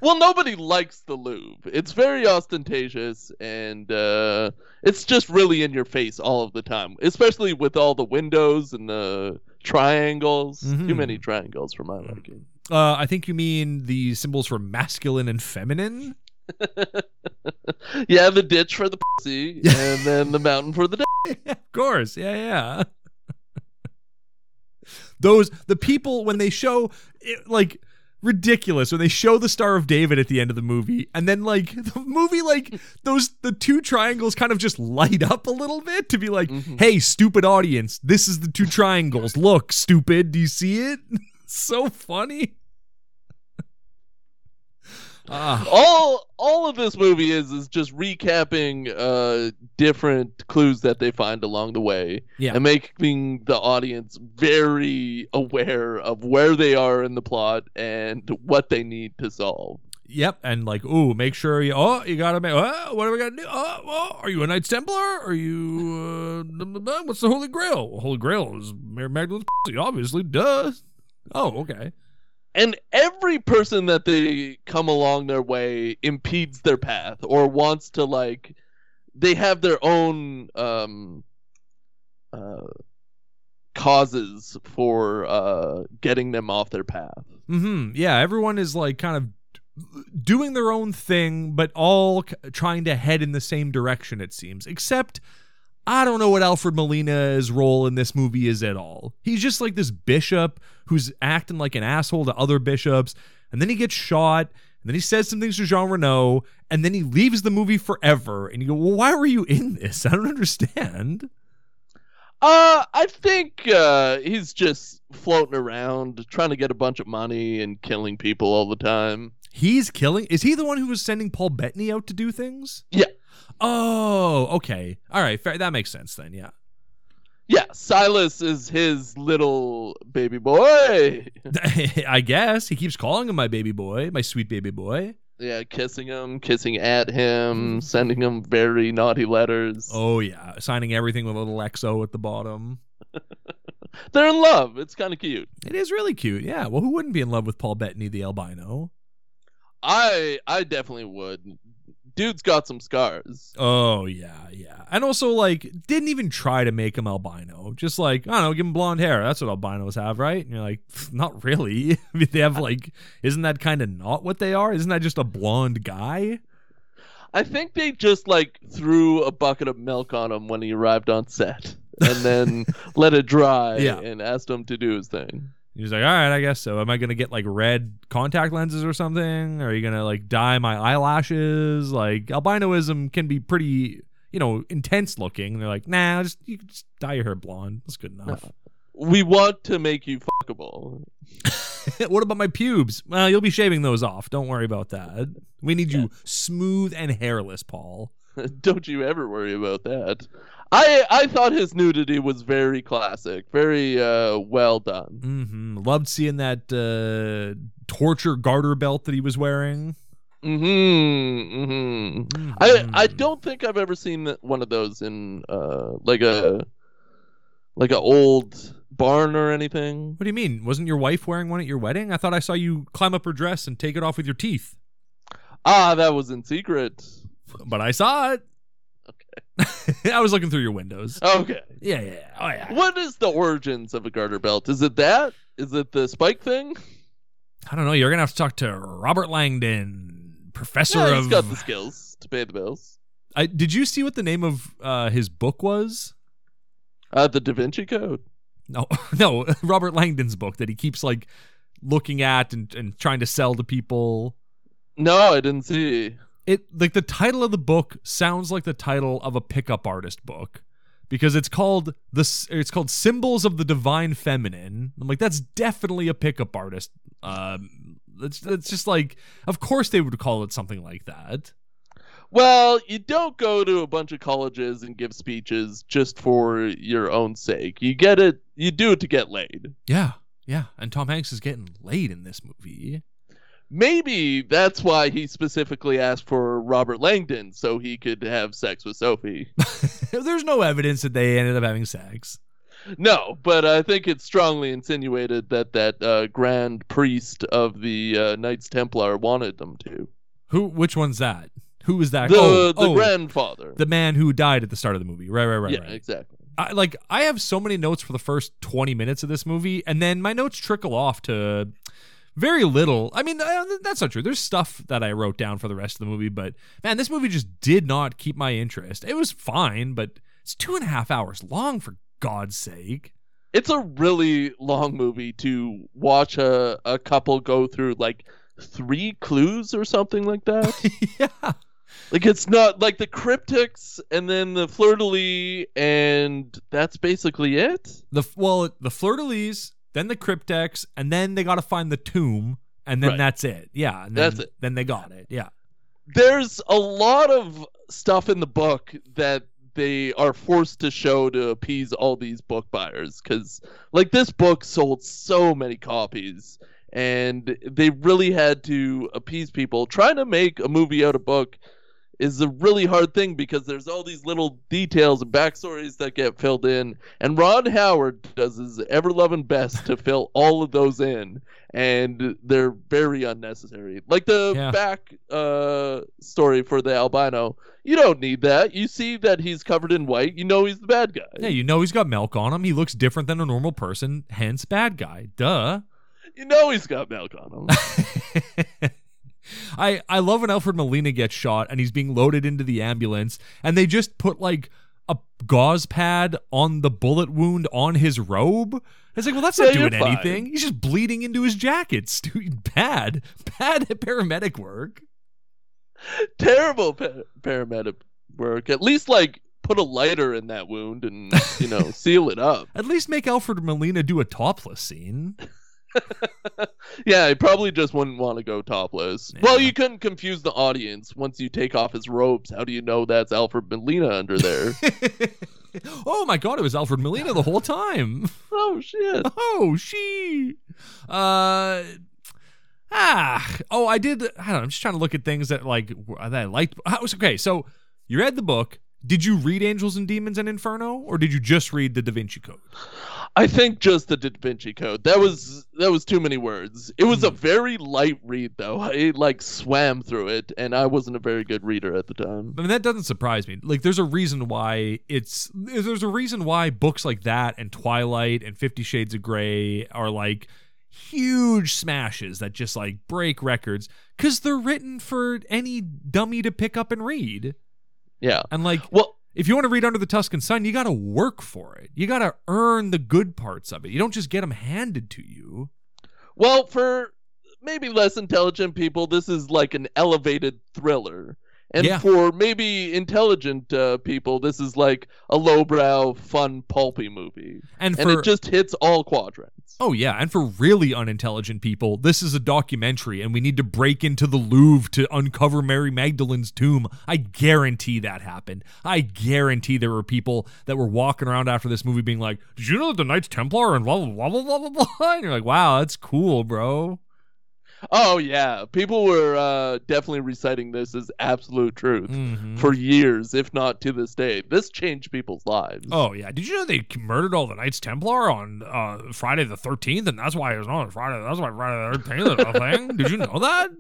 well, nobody likes the Louvre. It's very ostentatious, and uh, it's just really in your face all of the time, especially with all the windows and the triangles. Too Mhm. many triangles for my liking. Uh, I think you mean the symbols for masculine and feminine. (laughs) yeah, the ditch for the pussy, and then the mountain for the. (laughs) D- of course. Yeah, yeah. (laughs) Those the people when they show it, like ridiculous when they show the Star of David at the end of the movie and then like (laughs) the movie like those the two triangles kind of just light up a little bit to be like Mhm. hey stupid audience this is the two triangles. Look stupid. Do you see it? (laughs) So funny Ah, all all of this movie is is just recapping uh different clues that they find along the way Yeah. and making the audience very aware of where they are in the plot and what they need to solve Yep, and like, ooh, make sure you. Oh, you gotta make. Oh, what are we gonna do? Oh, oh, are you a Knights Templar? Are you? Uh, what's the Holy Grail? Holy Grail is Mary Magdalene's (laughs) pussy, obviously. Duh. Oh, okay. And every person that they come along their way impedes their path or wants to like they have their own um uh causes for uh getting them off their path mm-hmm Yeah, everyone is like kind of doing their own thing, but all trying to head in the same direction. It seems, except. I don't know what Alfred Molina's role in this movie is at all. He's just like this bishop who's acting like an asshole to other bishops, and then he gets shot, and then he says some things to Jean Reno, and then he leaves the movie forever. And you go, well, why were you in this? I don't understand. uh i think uh he's just floating around trying to get a bunch of money and killing people all the time He's killing. Is he the one who was sending Paul Bettany out to do things? Yeah. Oh, okay. All right. Fair. That makes sense then. Yeah. Yeah, Silas is his little baby boy. (laughs) (laughs) I guess he keeps calling him my baby boy, my sweet baby boy. Yeah, kissing him, kissing at him, mm-hmm. sending him very naughty letters. Oh yeah, signing everything with a little XO at the bottom. (laughs) They're in love. It's kind of cute. It is really cute. Yeah. Well, who wouldn't be in love with Paul Bettany, the albino? I I definitely would. Dude's got some scars. Oh yeah, yeah. And also like didn't even try to make him albino. Just like, I don't know, give him blonde hair. That's what albinos have, right? And you're like, not really. (laughs) I mean, they have like isn't that kind of not what they are? Isn't that just a blonde guy? I think they just like threw a bucket of milk on him when he arrived on set and then (laughs) let it dry Yeah. and asked him to do his thing. He's like, all right, I guess so. Am I gonna get like red contact lenses or something? Are you gonna like dye my eyelashes? Like albinoism can be pretty, you know, intense looking. And they're like, nah, just you can just dye your hair blonde. That's good enough. (laughs) We want to make you fuckable. (laughs) what about my pubes? Well, you'll be shaving those off. Don't worry about that. We need you smooth and hairless, Paul. (laughs) Don't you ever worry about that. I I thought his nudity was very classic, very uh, well done. hmm Loved seeing that uh, torture garter belt that he was wearing. Mm-hmm. Mm-hmm. I I Mhm. don't think I've ever seen one of those in uh like a like a old barn or anything. What do you mean? Wasn't your wife wearing one at your wedding? I thought I saw you climb up her dress and take it off with your teeth. Ah, that was in secret. But I saw it. (laughs) I was looking through your windows. Okay. Yeah, yeah. yeah. Oh, yeah. What is the origins of a garter belt? Is it that? Is it the spike thing? I don't know. You're going to have to talk to Robert Langdon, professor Yeah, of. he's got the skills to pay the bills. I, did you see what the name of uh, his book was? Uh, the Da Vinci Code. No, (laughs) no, (laughs) Robert Langdon's book that he keeps like looking at and, and trying to sell to people. No, I didn't see. It like the title of the book sounds like the title of a pickup artist book because it's called the it's called Symbols of the Divine Feminine. I'm like that's definitely a pickup artist. Um, it's it's just like of course they would call it something like that. Well, you don't go to a bunch of colleges and give speeches just for your own sake. You get it. You do it to get laid. Yeah, yeah. And Tom Hanks is getting laid in this movie. Maybe that's why he specifically asked for Robert Langdon so he could have sex with Sophie. (laughs) There's no evidence that they ended up having sex. No, but I think it's strongly insinuated that that uh, grand priest of the uh, Knights Templar wanted them to. Who? Which one's that? Who is that? The oh, the oh, grandfather. the man who died at the start of the movie. Right, right, right, yeah, right. exactly. I, like I have so many notes for the first 20 minutes of this movie and then my notes trickle off to very little. I mean, uh, that's not true. There's stuff that I wrote down for the rest of the movie, but man, this movie just did not keep my interest. It was fine, but it's two and a half hours long for God's sake. It's a really long movie to watch a, a couple go through like three clues or something like that. (laughs) yeah. like it's not like the cryptex and then the fleur de lis and that's basically it. The well, the fleur-de-lis, then the cryptex, and then they got to find the tomb, and then Right. that's it. Yeah, and then, That's it. Then they got it. Yeah. There's a lot of stuff in the book that they are forced to show to appease all these book buyers because like this book sold so many copies and they really had to appease people trying to make a movie out of book is a really hard thing because there's all these little details and backstories that get filled in and ron howard does his ever-loving best to fill all of those in and they're very unnecessary like the Yeah. back uh story for the albino you don't need that you see that he's covered in white you know he's the bad guy Yeah, you know he's got milk on him. He looks different than a normal person, hence bad guy. Duh. you know he's got milk on him (laughs) I I love when Alfred Molina gets shot and he's being loaded into the ambulance and they just put like a gauze pad on the bullet wound on his robe. It's like, well, that's not Yeah, you're doing fine. anything. He's just bleeding into his jacket. (laughs) Doing bad, bad (laughs) paramedic work. terrible pa- paramedic work at least like put a lighter in that wound and you know (laughs) seal it up At least make Alfred Molina do a topless scene. (laughs) yeah, he probably just wouldn't want to go topless. Well, you couldn't confuse the audience once you take off his robes. How do you know that's Alfred Molina under there? (laughs) oh my god, it was Alfred Molina the whole time. (laughs) Oh shit. Oh, she. Uh. Ah. Oh, I did. I don't know. I'm just trying to look at things that like that I liked. How was okay? So you read the book. Did you read Angels and Demons and Inferno, or did you just read the Da Vinci Code? I think just the Da Vinci Code. That was that was too many words. It was a hmm. very light read though. I like swam through it, and I wasn't a very good reader at the time. I mean, that doesn't surprise me. Like, there's a reason why it's there's a reason why books like that and Twilight and Fifty Shades of Grey are like huge smashes that just like break records because they're written for any dummy to pick up and read. Yeah. And like, Well, if you want to read Under the Tuscan Sun, you got to work for it. You got to earn the good parts of it. You don't just get them handed to you. well, for maybe less intelligent people, this is like an elevated thriller. And Yeah. for maybe intelligent uh, people, this is like a lowbrow, fun, pulpy movie. And And it just hits all quadrants. Oh yeah, and for really unintelligent people, this is a documentary and we need to break into the Louvre to uncover Mary Magdalene's tomb. I guarantee that happened. I guarantee there were people that were walking around after this movie being like, "Did you know that the Knights Templar and blah blah blah blah blah blah?" (laughs) blah?" And you're like, "Wow, that's cool, bro." Oh yeah, people were uh, definitely reciting this as absolute truth Mhm. for years, if not to this day. This changed people's lives. Oh yeah, did you know they murdered all the Knights Templar on uh, Friday the Thirteenth, and that's why it was as Friday. That's why Friday the Thirteenth is a thing. (laughs) Did you know that?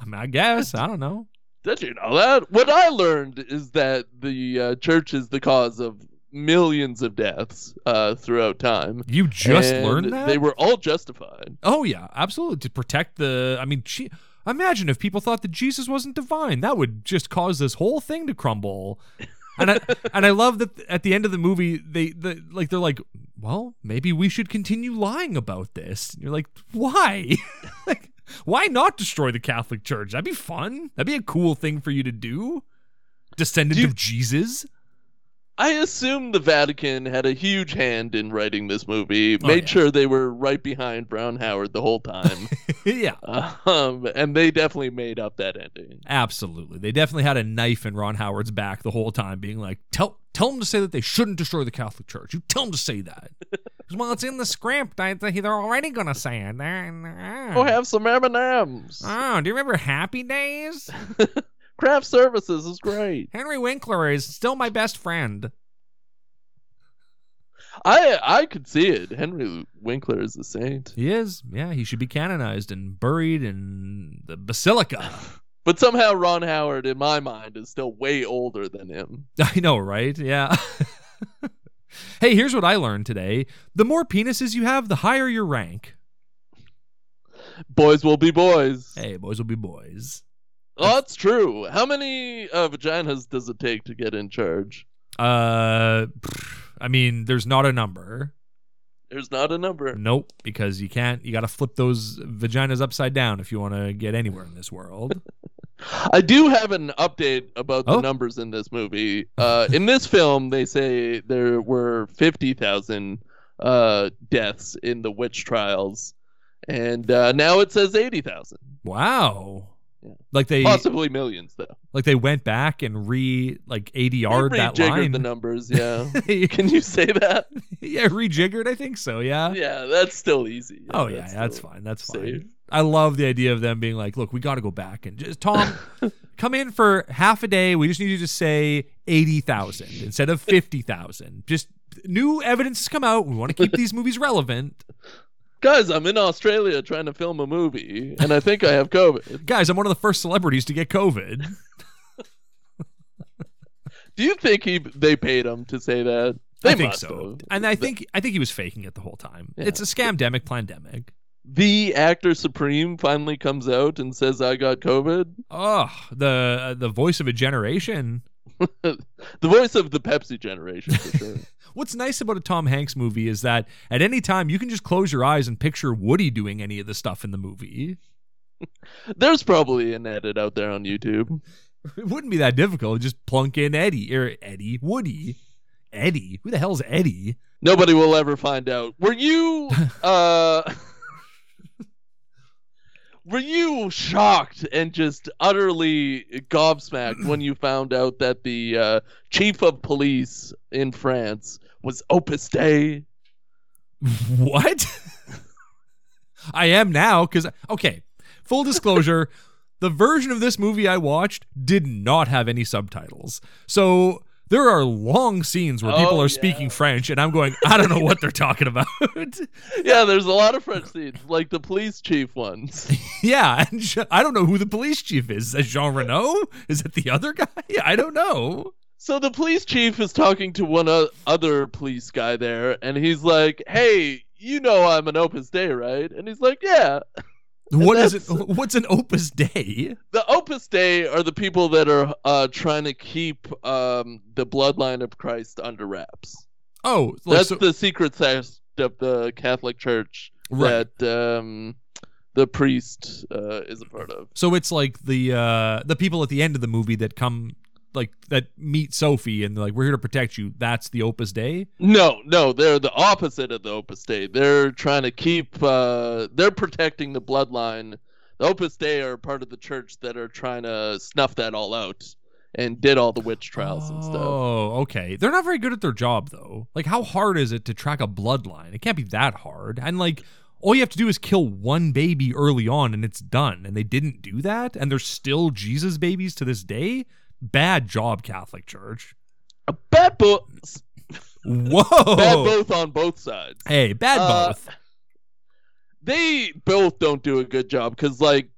I mean, I guess I don't know. Did you know that? What I learned is that the uh, church is the cause of millions of deaths uh, throughout time. You just And learned that they were all justified. Oh yeah, absolutely. To protect the, I mean, she, imagine if people thought that Jesus wasn't divine. That would just cause this whole thing to crumble. And I (laughs) and I love that at the end of the movie they the like they're like, well, maybe we should continue lying about this. And you're like, why? (laughs) like, why not destroy the Catholic Church? That'd be fun. That'd be a cool thing for you to do. Descendant Do you- of Jesus. I assume the Vatican had a huge hand in writing this movie, Oh, made yeah. sure they were right behind Ron Howard the whole time. (laughs) yeah. um, and they definitely made up that ending. Absolutely. They definitely had a knife in Ron Howard's back the whole time, being like, tell tell them to say that they shouldn't destroy the Catholic Church. You tell them to say that. (laughs) well, it's in the script. I, they're already going to say it. They're- Oh, have some M&Ms. Oh, do you remember Happy Days? (laughs) Craft services is great. Henry Winkler is still my best friend. I I could see it. Henry Winkler is a saint. He is. Yeah, he should be canonized and buried in the basilica. (sighs) But somehow Ron Howard, in my mind, is still way older than him. (laughs) I know, right? Yeah. (laughs) hey, here's what I learned today. The more penises you have, the higher your rank. Boys will be boys. Hey, boys will be boys. Oh, that's true. How many uh, vaginas does it take to get in charge? Uh, I mean, there's not a number. There's not a number. Nope, because you can't. You got to flip those vaginas upside down if you want to get anywhere in this world. (laughs) I do have an update about the Oh. numbers in this movie. Uh, in this film, they say there were 50,000 uh, deaths in the witch trials, and uh, now it says 80,000. wow. Yeah. Like they Possibly millions, though. like they went back and re like They ADR'd that rejiggered line. the numbers, yeah. (laughs) yeah, Can you say that? (laughs) Yeah, rejiggered. I think so. Yeah. Yeah, that's still easy. oh yeah, that's still fine. That's safe. fine. I love the idea of them being like, "Look, we got to go back and just Tom, (laughs) come in for half a day. We just need you to say eighty thousand instead of fifty thousand. Just new evidence has come out. We want to keep these movies relevant, Guys, I'm in Australia trying to film a movie, and I think I have COVID. (laughs) guys. I'm one of the first celebrities to get COVID. (laughs) Do you think he they paid him to say that? They I think must so, have. and I think I think he was faking it the whole time. Yeah. It's a scamdemic, pandemic. the actor supreme finally comes out and says I got COVID. Oh, the uh, the voice of a generation. (laughs) the voice of the Pepsi generation for sure. What's nice about a Tom Hanks movie is that at any time you can just close your eyes and picture Woody doing any of the stuff in the movie. (laughs) There's probably an edit out there on YouTube. (laughs) It wouldn't be that difficult. Just plunk in Eddie or Eddie Woody. Eddie, who the hell's Eddie? Nobody will ever find out. Were you (laughs) uh were you shocked and just utterly gobsmacked when you found out that the uh, chief of police in France was Opus Dei? what? I am now because okay. Full disclosure, the version of this movie I watched did not have any subtitles. So there are long scenes where people Oh, are yeah. speaking French and I'm going, I don't know what they're talking about. (laughs) Yeah, there's a lot of French scenes, like the police chief ones. (laughs) yeah, and (laughs) I don't know who the police chief is. Is that Jean Reno? Is it the other guy? I don't know. So the police chief is talking to one other police guy there, and he's like, "Hey, you know I'm an Opus Dei, right?" And he's like, "Yeah." What is it? (laughs) What's an Opus Dei? The Opus Dei are the people that are uh, trying to keep um, the bloodline of Christ under wraps. Oh, like, That's so- the secret sect of the Catholic Church right. that um, the priest uh, is a part of. So it's like the uh the people at the end of the movie that come like that meet Sophie and like we're here to protect you. That's the Opus Dei. No, no, they're the opposite of the Opus Dei. They're trying to keep, uh, they're protecting the bloodline. The Opus Dei are part of the church that are trying to snuff that all out and did all the witch trials and stuff. Oh, okay. They're not very good at their job though. Like how hard is it to track a bloodline? It can't be that hard. And like all you have to do is kill one baby early on and it's done. And they didn't do that and they're still Jesus babies to this day. Bad job, Catholic Church. A bad both, Whoa. bad both on both sides. Hey, bad Uh, both. They both don't do a good job because, like,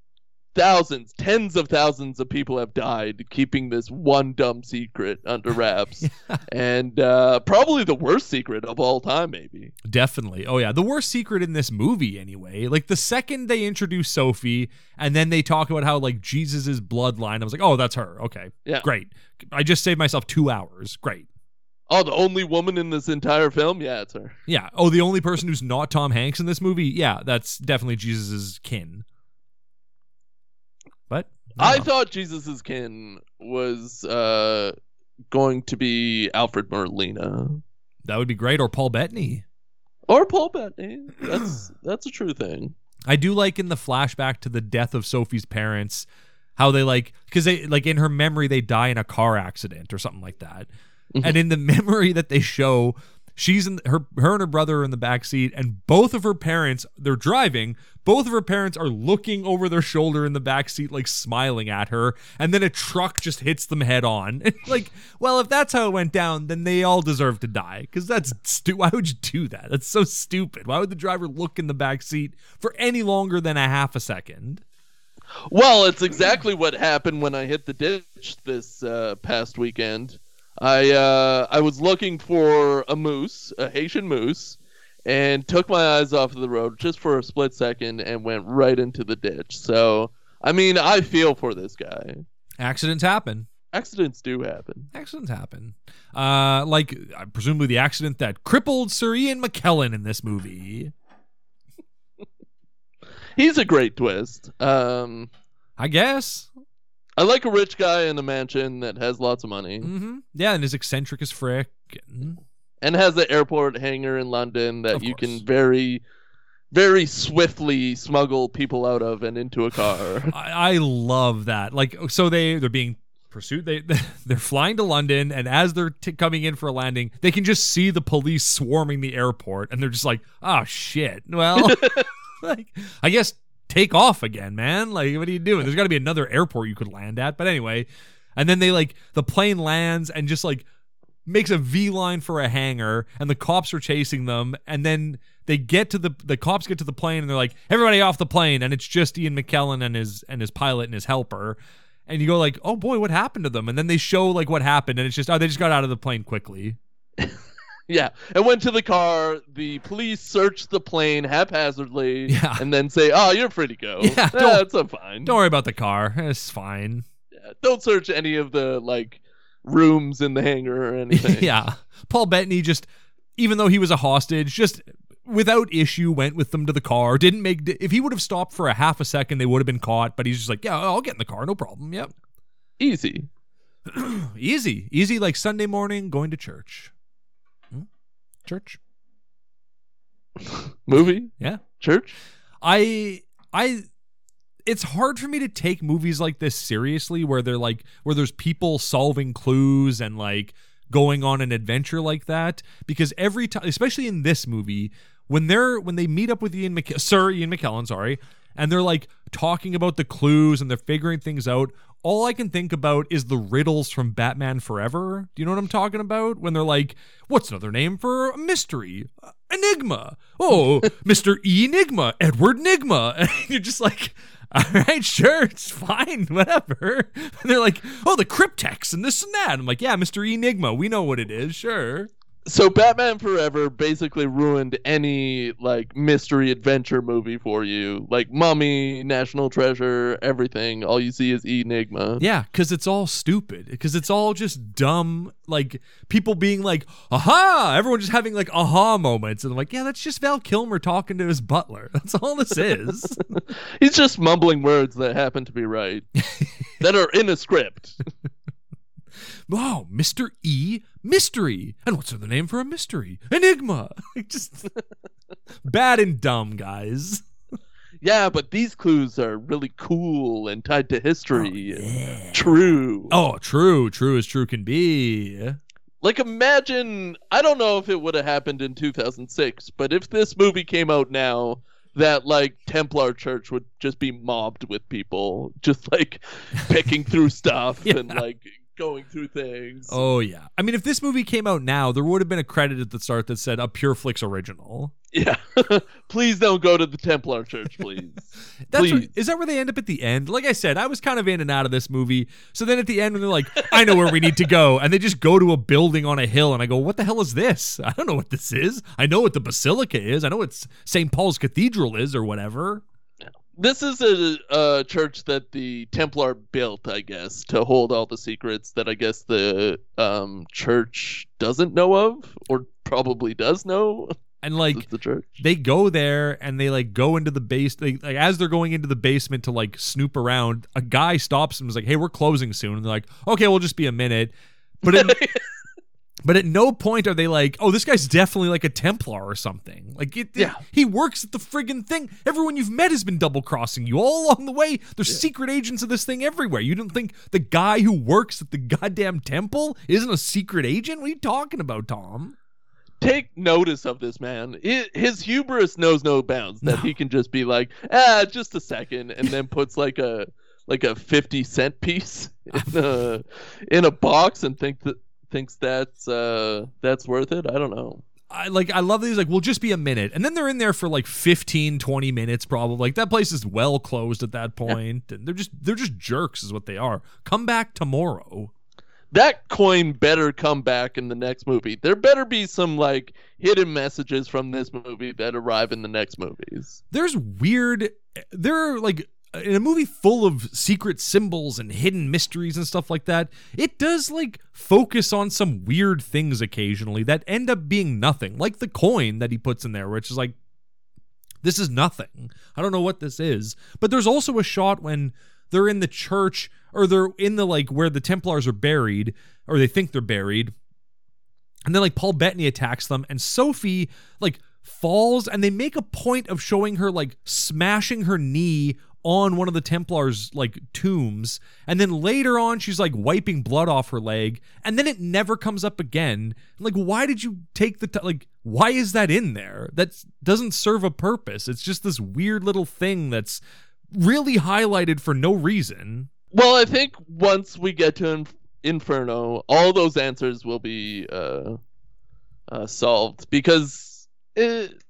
thousands, tens of thousands of people have died keeping this one dumb secret under wraps. (laughs) and uh, probably the worst secret of all time, maybe. Definitely. Oh yeah, the worst secret in this movie anyway. Like the second they introduce Sophie and then they talk about how like Jesus's bloodline, I was like, "Oh, that's her." Okay. Yeah. Great. I just saved myself 2 hours. Great. Oh, the only woman in this entire film? Yeah, it's her. Yeah. Oh, the only person who's not Tom Hanks in this movie? Yeah, that's definitely Jesus's kin. I thought Jesus's kin was uh, going to be Alfred Molina that would be great or Paul Bettany. or Paul Bettany. That's (sighs) that's a true thing. I do like in the flashback to the death of Sophie's parents how they like because they like in her memory they die in a car accident or something like that, Mhm. and in the (laughs) memory that they show, she's in her her and her brother are in the back seat, and both of her parents they're driving. Both of her parents are looking over their shoulder in the back seat, like smiling at her, and then a truck just hits them head on. (laughs) Like, well, if that's how it went down, then they all deserve to die. Because that's stu- why would you do that? That's so stupid. Why would the driver look in the back seat for any longer than a half a second? Well, it's exactly what happened when I hit the ditch this uh, past weekend. I uh, I was looking for a moose, a Haitian moose, and took my eyes off of the road just for a split second and went right into the ditch. So, I mean, I feel for this guy. Accidents happen. Accidents do happen. Accidents happen. Uh, like uh, presumably the accident that crippled Sir Ian McKellen in this movie. (laughs) He's a great twist. Um, I guess. I like a rich guy in a mansion that has lots of money Mm-hmm. Yeah, and as eccentric as frick. and- and has an airport hangar in London that Of you course. can very, very swiftly smuggle people out of and into a (sighs) car. I, I love that. Like, so they they're being pursued. They (laughs) they're flying to London, and as they're t- coming in for a landing, they can just see the police swarming the airport, and they're just like, "Oh shit!" Well, (laughs) (laughs) like, I guess take off again, man. Like, what are you doing? There's got to be another airport you could land at. But anyway, and then they like the plane lands and just like makes a V line for a hangar, and the cops are chasing them, and then they get to the the cops get to the plane, and they're like, "Everybody off the plane!" And it's just Ian McKellen and his and his pilot and his helper. And you go like, "Oh boy, what happened to them?" And then they show like what happened, and it's just, "Oh, they just got out of the plane quickly." (laughs) yeah, and went to the car. The police searched the plane haphazardly, Yeah. and then say, "Oh, you're free to go. (laughs) Yeah, a fine. Don't worry about the car; it's fine. Yeah, don't search any of the like rooms in the hangar or (laughs) anything." yeah, Paul Bettany just, even though he was a hostage, just without issue went with them to the car. Didn't make if he would have stopped for a half a second, they would have been caught. But he's just like, "Yeah, I'll get in the car, no problem. Yep, easy. (clears throat) easy, easy, like Sunday morning going to church." Hmm? Church. (laughs) Movie, Yeah. church. I I it's hard for me to take movies like this seriously where they're like where there's people solving clues and like going on an adventure like that because every time especially in this movie when they're when they meet up with Ian McK- Sir Ian McKellen sorry and they're like talking about the clues and they're figuring things out all I can think about is the riddles from Batman Forever. Do you know what I'm talking about? When they're like, what's another name for a mystery? Enigma. Oh, (laughs) Mr. Enigma, Edward Enigma. (laughs) And you're just like, (laughs) all right, sure, it's fine, (laughs) whatever. And (laughs) they're like, oh, the cryptex and this and that. I'm like, yeah, Mr. Enigma, we know what it is, sure. So Batman Forever basically ruined any like mystery adventure movie for you. Like Mummy, National Treasure, everything. All you see is Enigma. Yeah, because it's all stupid. Because it's all just dumb, like people being like, aha, everyone just having like aha moments. And I'm like, yeah, that's just Val Kilmer talking to his butler. (laughs) That's all this is. (laughs) He's just mumbling words that happen to be right. (laughs) that are in a script. Oh, Mr. E Mystery. And what's the name for a mystery? Enigma. (laughs) just (laughs) bad and dumb, guys. Yeah, but these clues are really cool and tied to history. Oh, yeah. True. Oh, true, true as true can be. Like imagine I don't know if it would have happened in 2006, but if this movie came out now that like Templar Church would just be mobbed with people just like picking through (laughs) stuff Yeah. and like going through things. Oh yeah. I mean, if this movie came out now, there would have been a credit at the start that said a Pure Pureflix original. Yeah. (laughs) please don't go to the Templar Church, (laughs) please. That's Please. is that where they end up at the end? Like I said, I was kind of in and out of this movie. So then at the end, when they're like, "I know where we need to go," (laughs) and they just go to a building on a hill, and I go, "What the hell is this? I don't know what this is. I know what the basilica is. I know what St. Paul's Cathedral is, or whatever." This is a, a church that the Templar built, I guess, to hold all the secrets that I guess the um, church doesn't know of, or probably does know. (laughs) And like, the church. they go there and they like go into the base they, like as they're going into the basement to like snoop around a guy stops them and is like hey we're closing soon and they're like okay we'll just be a minute but (laughs) but at no point are they like oh this guy's definitely like a templar or something like it, Yeah. he works at the friggin' thing everyone you've met has been double crossing you all along the way there's secret agents of this thing everywhere you didn't think the guy who works at the goddamn temple isn't a secret agent what are you talking about tom Take notice of this man. His hubris knows no bounds. That No. he can just be like, ah, just a second, and then (laughs) puts like a like a fifty cent piece in (laughs) a in a box and think that thinks that's uh that's worth it. I don't know. I like I love these like we'll just be a minute and then they're in there for like 15 20 minutes probably like that place is well closed at that point. point and they're just they're just jerks is what they are come back tomorrow that coin better come back in the next movie. There better be some like hidden messages from this movie that arrive in the next movies. there's weird there are like in a movie full of secret symbols and hidden mysteries and stuff like that it does like focus on some weird things occasionally that end up being nothing like the coin that he puts in there which is like this is nothing. I don't know what this is. But there's also a shot when they're in the church or they're in the like where the templars are buried or they think they're buried and then like Paul Bettany attacks them and Sophie like falls and they make a point of showing her like smashing her knee on one of the Templars like tombs and then later on she's like wiping blood off her leg and then it never comes up again. Like why did you take the t- like why is that in there? That doesn't serve a purpose. It's just this weird little thing that's really highlighted for no reason. Well, I think once we get to Inf- Inferno, all those answers will be uh, uh, solved because it,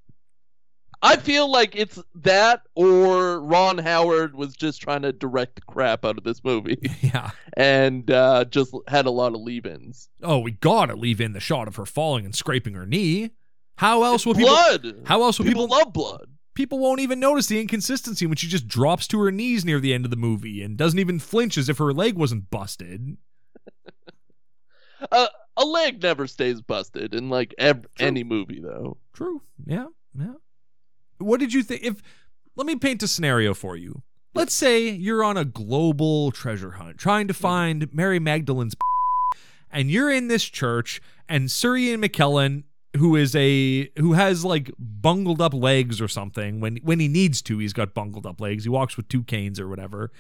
I feel like it's that or Ron Howard was just trying to direct the crap out of this movie (laughs) yeah and uh, just had a lot of leave-ins. oh we gotta leave in the shot of her falling and scraping her knee how else will people blood. how else will people, people love blood? people won't even notice the inconsistency when she just drops to her knees near the end of the movie and doesn't even flinch as if her leg wasn't busted. (laughs) Uh, a leg never stays busted in like ev- any movie though. True. Yeah. Yeah. What did you think if let me paint a scenario for you. Let's say you're on a global treasure hunt trying to find Mary Magdalene's (laughs) and you're in this church and Sir Ian McKellen who is a who has like bungled up legs or something. When when he needs to, he's got bungled up legs. He walks with two canes or whatever.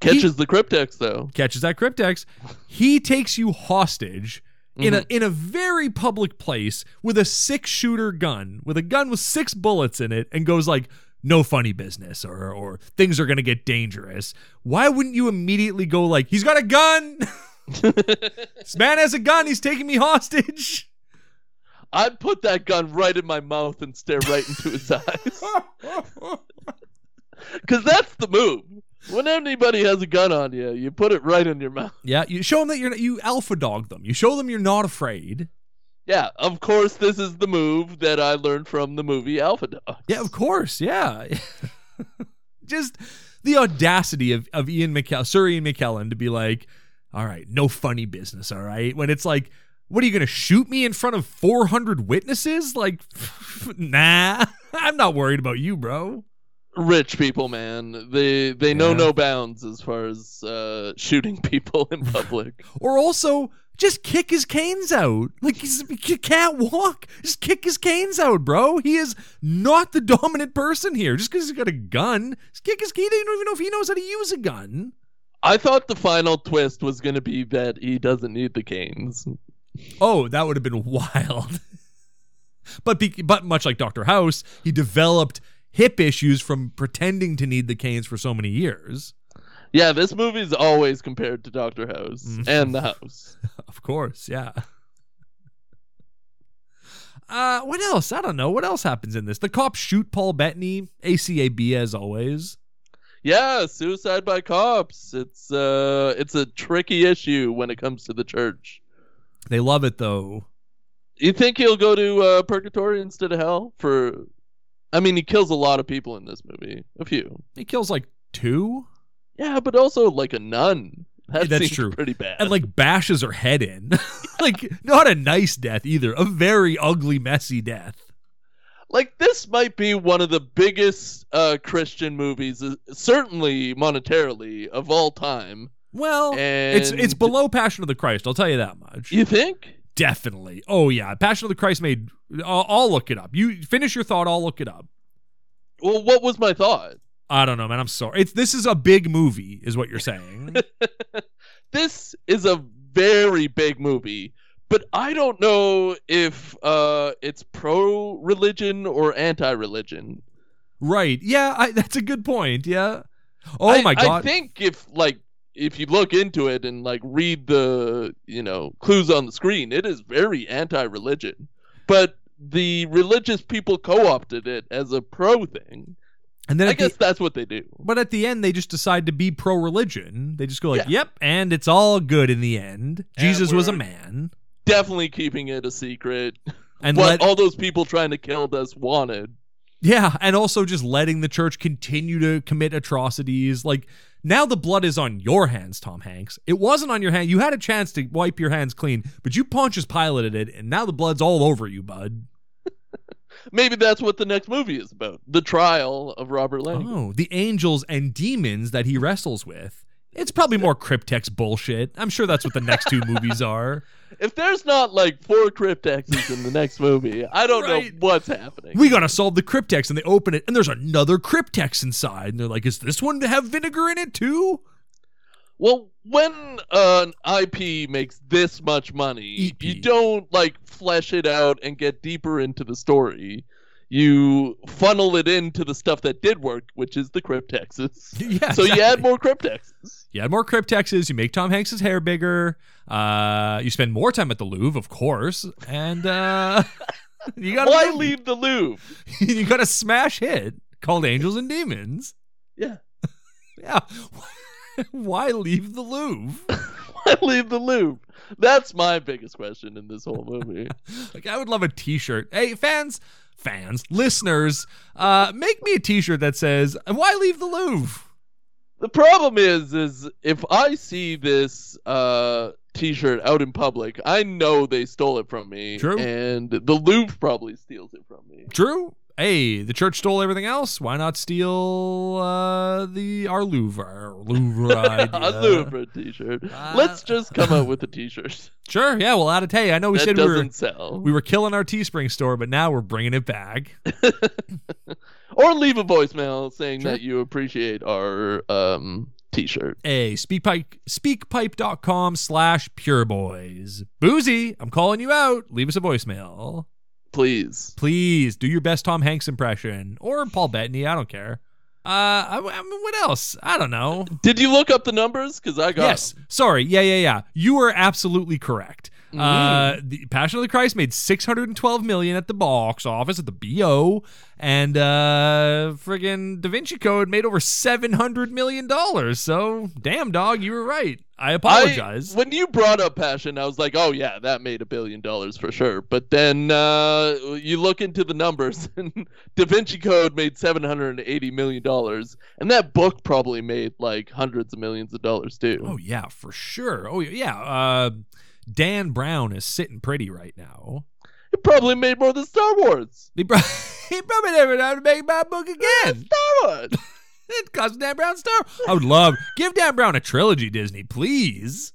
Catches the cryptex though. Catches that cryptex. He takes you hostage in a mm-hmm. in a very public place with a six shooter gun, with a gun with six bullets in it, and goes like, "No funny business," or or things are gonna get dangerous. Why wouldn't you immediately go like, "He's got a gun"? (laughs) this man has a gun. He's taking me hostage. I'd put that gun right in my mouth and stare right into his eyes. (laughs) (laughs) Because that's the move. When anybody has a gun on you, you put it right in your mouth. yeah, you show them that you're you alpha dog them. You show them you're not afraid. Yeah, of course, this is the move that I learned from the movie Alpha Dog. Yeah, of course. Yeah. (laughs) Just the audacity of, of Ian McKellen, Sir Ian McKellen, to be like, all right, no funny business, all right? When it's like, what are you going to shoot me in front of 400 witnesses? Like, (laughs) nah, (laughs) I'm not worried about you, bro. Rich people, man, they they know no bounds as far as uh, shooting (laughs) people in public. Or also, just kick his canes out. Like, he's, he can't walk. Just kick his canes out, bro. He is not the dominant person here. Just because he's got a gun, just kick his cane. You don't even know if he knows how to use a gun. I thought the final twist was going to be that he doesn't need the canes. Oh, that would have been (laughs) wild. but be, but much like Doctor House, he developed hip issues from pretending to need the canes for so many years. Yeah, this movie's always compared to Doctor House Mhm. and The (laughs) House. Of course, yeah. Uh, what else? I don't know. What else happens in this? The cops shoot Paul Bettany, ACAB as always. Yeah, suicide by cops. It's uh, it's a tricky issue when it comes to the church. They love it though. You think he'll go to uh, purgatory instead of hell? For, I mean, he kills a lot of people in this movie. A few. He kills like two Yeah, but also like a nun. That That's true. Pretty bad. and like bashes her head in. (laughs) like not a nice death either. A very ugly, messy death. like this might be one of the biggest uh, Christian movies, uh, certainly monetarily of all time. Well, And it's it's below Passion of the Christ. I'll tell you that much. You think? Definitely. Oh yeah, Passion of the Christ made. I'll, I'll look it up. You finish your thought. I'll look it up. Well, what was my thought? I don't know, man. I'm sorry. It's this is a big movie, is what you're saying. (laughs) This is a very big movie, but I don't know if uh, it's pro religion or anti religion. right? Yeah, I, that's a good point. Yeah. Oh I, my god. I think if like if you look into it and like read the you know clues on the screen, it is very anti-religion. But the religious people co-opted it as a pro thing. and then I at the- guess that's what they do. but at the end, they just decide to be pro-religion. They just go like, Yeah. "Yep," and it's all good in the end. And Jesus was a man, Definitely keeping it a secret. and what let all those people trying to kill us wanted. Yeah, and also just letting the church continue to commit atrocities. Like now the blood is on your hands, Tom Hanks. It wasn't on your hand. You had a chance to wipe your hands clean, but you Pontius piloted it, and now the blood's all over you, bud. (laughs) Maybe that's what the next movie is about. The trial of Robert Lang. Oh, the angels and demons that he wrestles with. It's probably more cryptex bullshit. I'm sure that's what the next two movies are. (laughs) If there's not like four cryptexes in the next movie, I don't Right. know what's happening. We gotta solve the cryptex, and they open it, and there's another cryptex inside, and they're like, "Is this one to have vinegar in it too?" Well, when an IP makes this much money, EP. you don't like flesh it out and get deeper into the story. You funnel it into the stuff that did work, which is the cryptexes. (laughs) Yeah. So you exactly. add more cryptexes. You add more cryptexes. You make Tom Hanks's hair bigger. Uh, you spend more time at the Louvre, of course, and uh, (laughs) you got to. Why leave the Louvre? (laughs) you got a smash hit called Angels and Demons. Yeah. (laughs) Yeah. Why leave the Louvre? Why leave the Louvre? That's my biggest question in this whole movie. Like, I would love a T-shirt. Hey, fans, fans, listeners, uh, make me a T-shirt that says "Why leave the Louvre." The problem is, is if I see this uh, T-shirt out in public, I know they stole it from me, True. and the Louvre probably steals it from me. True. Hey, the church stole everything else. Why not steal uh, the our Louvre, Louvre (laughs) Louvre t-shirt. Uh, Let's just come up with a t-shirt (laughs) Sure, yeah, we'll add it. Hey, I know we that said we were sell. we were killing our Teespring store, but now we're bringing it back. (laughs) or leave a voicemail saying Sure. that you appreciate our um t-shirt. Hey, speakpipe, speakpipe.com slash pureboys. Boozy, I'm calling you out. Leave us a voicemail. Please. Please do your best Tom Hanks impression or Paul Bettany. I don't care. Uh, I, I mean, what else? I don't know. Did you look up the numbers? Because I got Yes. Sorry. Yeah, yeah, yeah. You are absolutely correct. Mm. Uh, the Passion of the Christ made 612 million at the box office at the BO, and uh, friggin' Da Vinci Code made over 700 million dollars. So, damn dog, you were right. I I- apologize. when you brought up Passion, I was like, oh, yeah, that made a billion dollars for sure. But then uh, you look into the numbers, (laughs) and Da Vinci Code made $780 million. And that book probably made like hundreds of millions of dollars too. oh yeah, for sure. Oh yeah. Uh, Dan Brown is sitting pretty right now. He probably made more than Star Wars. He, pro- (laughs) he probably never have to make my book again. Star Wars. (laughs) It cost Dan Brown star. I would love give Dan Brown a trilogy, Disney, please.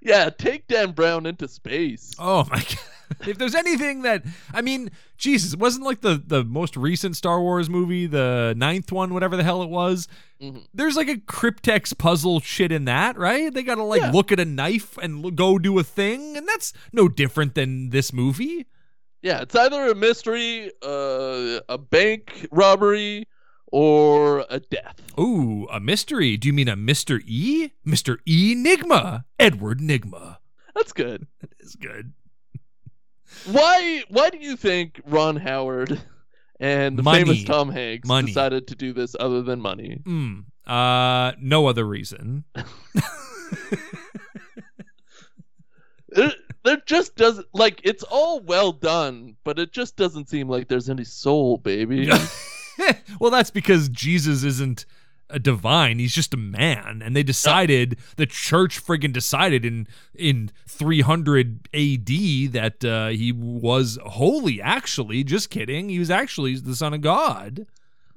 yeah, take Dan Brown into space. Oh my (laughs) god. (laughs) If there's anything that I mean, Jesus, it wasn't like the the most recent Star Wars movie, the ninth one, whatever the hell it was. Mhm. There's like a cryptex puzzle shit in that, right? They gotta like Yeah. look at a knife and l- go do a thing, and that's no different than this movie. Yeah, it's either a mystery, uh, a bank robbery, or a death. Ooh, a mystery. Do you mean a Mr. E? Mr. E Nigma. Edward Nygma. That's good. (laughs) That is good. Why? Why do you think Ron Howard and the Money. famous Tom Hanks Money. decided to do this other than money? Mm. Uh no other reason. (laughs) There, there just doesn't like it's all well done, but it just doesn't seem like there's any soul, baby. (laughs) well, that's because Jesus isn't a divine; he's just a man, and they decided the church friggin' decided in in 300 A.D. that uh, he was holy. Actually, just kidding, he was actually the son of God.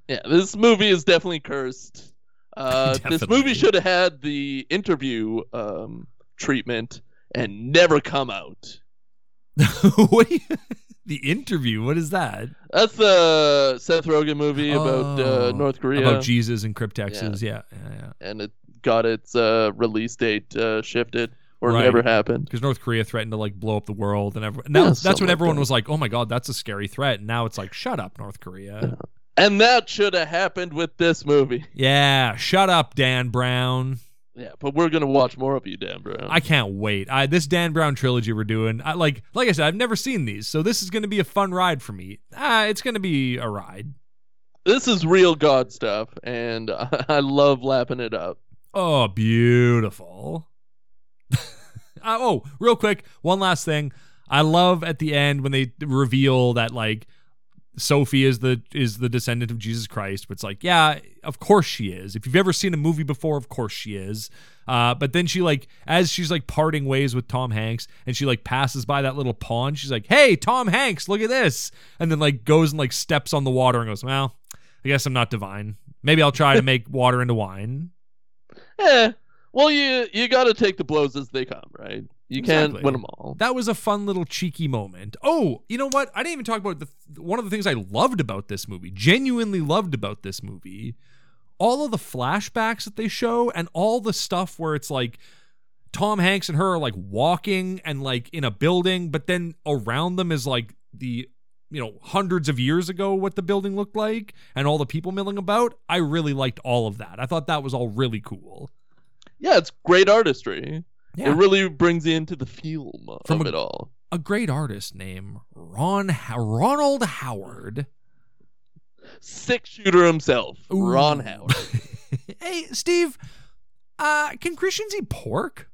yeah, this movie is definitely cursed. (laughs) Uh, this movie should have had the interview um, treatment and never come out. (laughs) what? do you- the interview? What is that? That's the Seth Rogen movie about Oh, uh, North Korea, About Jesus and cryptexes? Yeah, yeah, yeah. and it got its uh, release date uh, shifted or Right. never happened. Because North Korea threatened to like blow up the world, and everyone. Now Yeah, that's when like everyone that. was like, "Oh my god, that's a scary threat." And now it's like, "Shut up, North Korea." And that should have happened with this movie. Yeah, shut up, Dan Brown. Yeah, but we're gonna watch more of you, Dan Brown. I can't wait. I this Dan Brown trilogy we're doing. I like like I said, I've never seen these, so this is going to be a fun ride for me. Ah, it's going to be a ride. This is real God stuff, and (laughs) I love lapping it up. Oh, beautiful. (laughs) uh, oh, real quick, one last thing. I love at the end when they reveal that like Sophie is the is the descendant of Jesus Christ. But it's like, yeah, of course she is. If you've ever seen a movie before, of course she is. Uh, but then she like as she's like parting ways with Tom Hanks, and she like passes by that little pond. She's like, "Hey, Tom Hanks, look at this!" And then like goes and like steps on the water and goes, "Well, I guess I'm not divine. Maybe I'll try to make water into wine." (laughs) Eh, well, you you got to take the blows as they come, right? You can't win them all. That was a fun little cheeky moment. Oh, you know what? I didn't even talk about the one of the things I loved about this movie. Genuinely loved about this movie. All of the flashbacks that they show and all the stuff where it's like Tom Hanks and her are like walking and like in a building, but then around them is like the you know hundreds of years ago what the building looked like and all the people milling about. I really liked all of that. I thought that was all really cool. Yeah, it's great artistry. Yeah. It really brings you into the feel From of a- it all. a great artist named Ron Ronald Howard. Six shooter himself, Ooh. Ron (laughs) Howard. hey, Steve, uh, can Christians eat pork?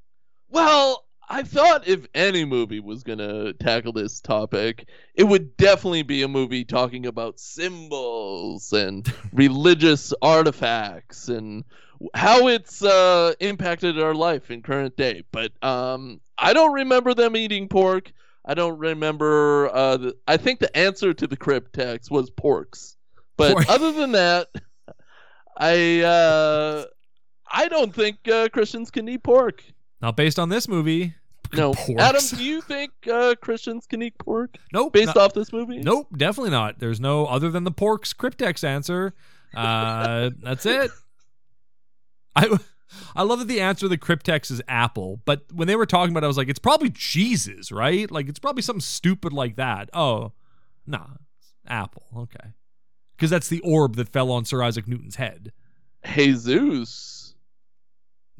Well, I thought if any movie was gonna tackle this topic, it would definitely be a movie talking about symbols and (laughs) religious artifacts and how it's uh, impacted our life in current day. But um, I don't remember them eating pork. I don't remember. Uh, the, I think the answer to the cryptex was porks, but Pork. other than that, I uh, I don't think uh, Christians can eat pork. Not based on this movie. (laughs) No, Porks. Adam, do you think uh, Christians can eat pork Nope. based not- off this movie? Nope, definitely not. There's no other than the pork's cryptex answer. Uh, (laughs) that's it. I I love that the answer to the cryptex is apple, but when they were talking about it, I was like, it's probably Jesus, right? Like it's probably something stupid like that. Oh, nah, apple. Okay, because that's the orb that fell on Sir Isaac Newton's head. Jesus.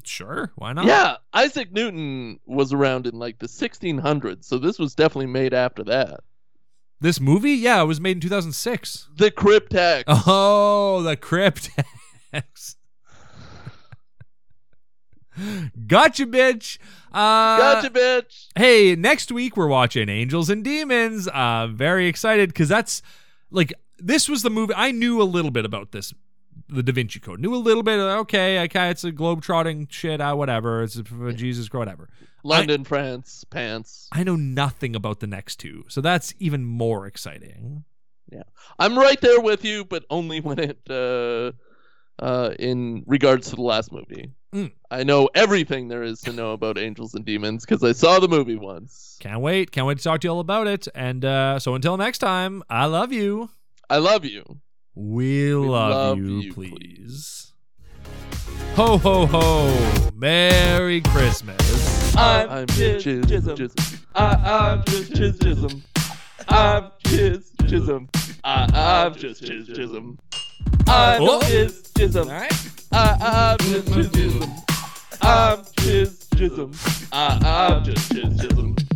Sure, why not? Yeah, Isaac Newton was around in like the 1600s, so this was definitely made after that. This movie, yeah, it was made in 2006. The Cryptex. Oh, the cryptex. (laughs) gotcha, bitch. Uh, Gotcha, bitch. Hey, next week we're watching Angels and Demons. Uh, very excited because that's like this was the movie I knew a little bit about this, the Da Vinci Code. Knew a little bit. Of, okay, okay, it's a globe trotting shit. Uh, whatever. It's a, Jesus, whatever. London, France, pants. I know nothing about the next two, so that's even more exciting. Yeah, I'm right there with you, but only when it uh uh in regards to the last movie. Mm. I know everything there is to know about Angels and Demons because I saw the movie once. Can't wait. Can't wait to talk to you all about it. And uh, so until next time, I love you. I love you. We, love, love you, you, please. Ho, ho, ho. Merry Christmas. I'm, I'm Chiz Chiz Jism. Jism. I, I'm just Chiz Jism. I'm Chiz Jism. I, I'm just Chiz Jism. Uh, I'm Oh. Chiz Jism. All right. I, I'm just Chiz Jism. I'm Chiz Jism. I, I'm just Chiz Jism.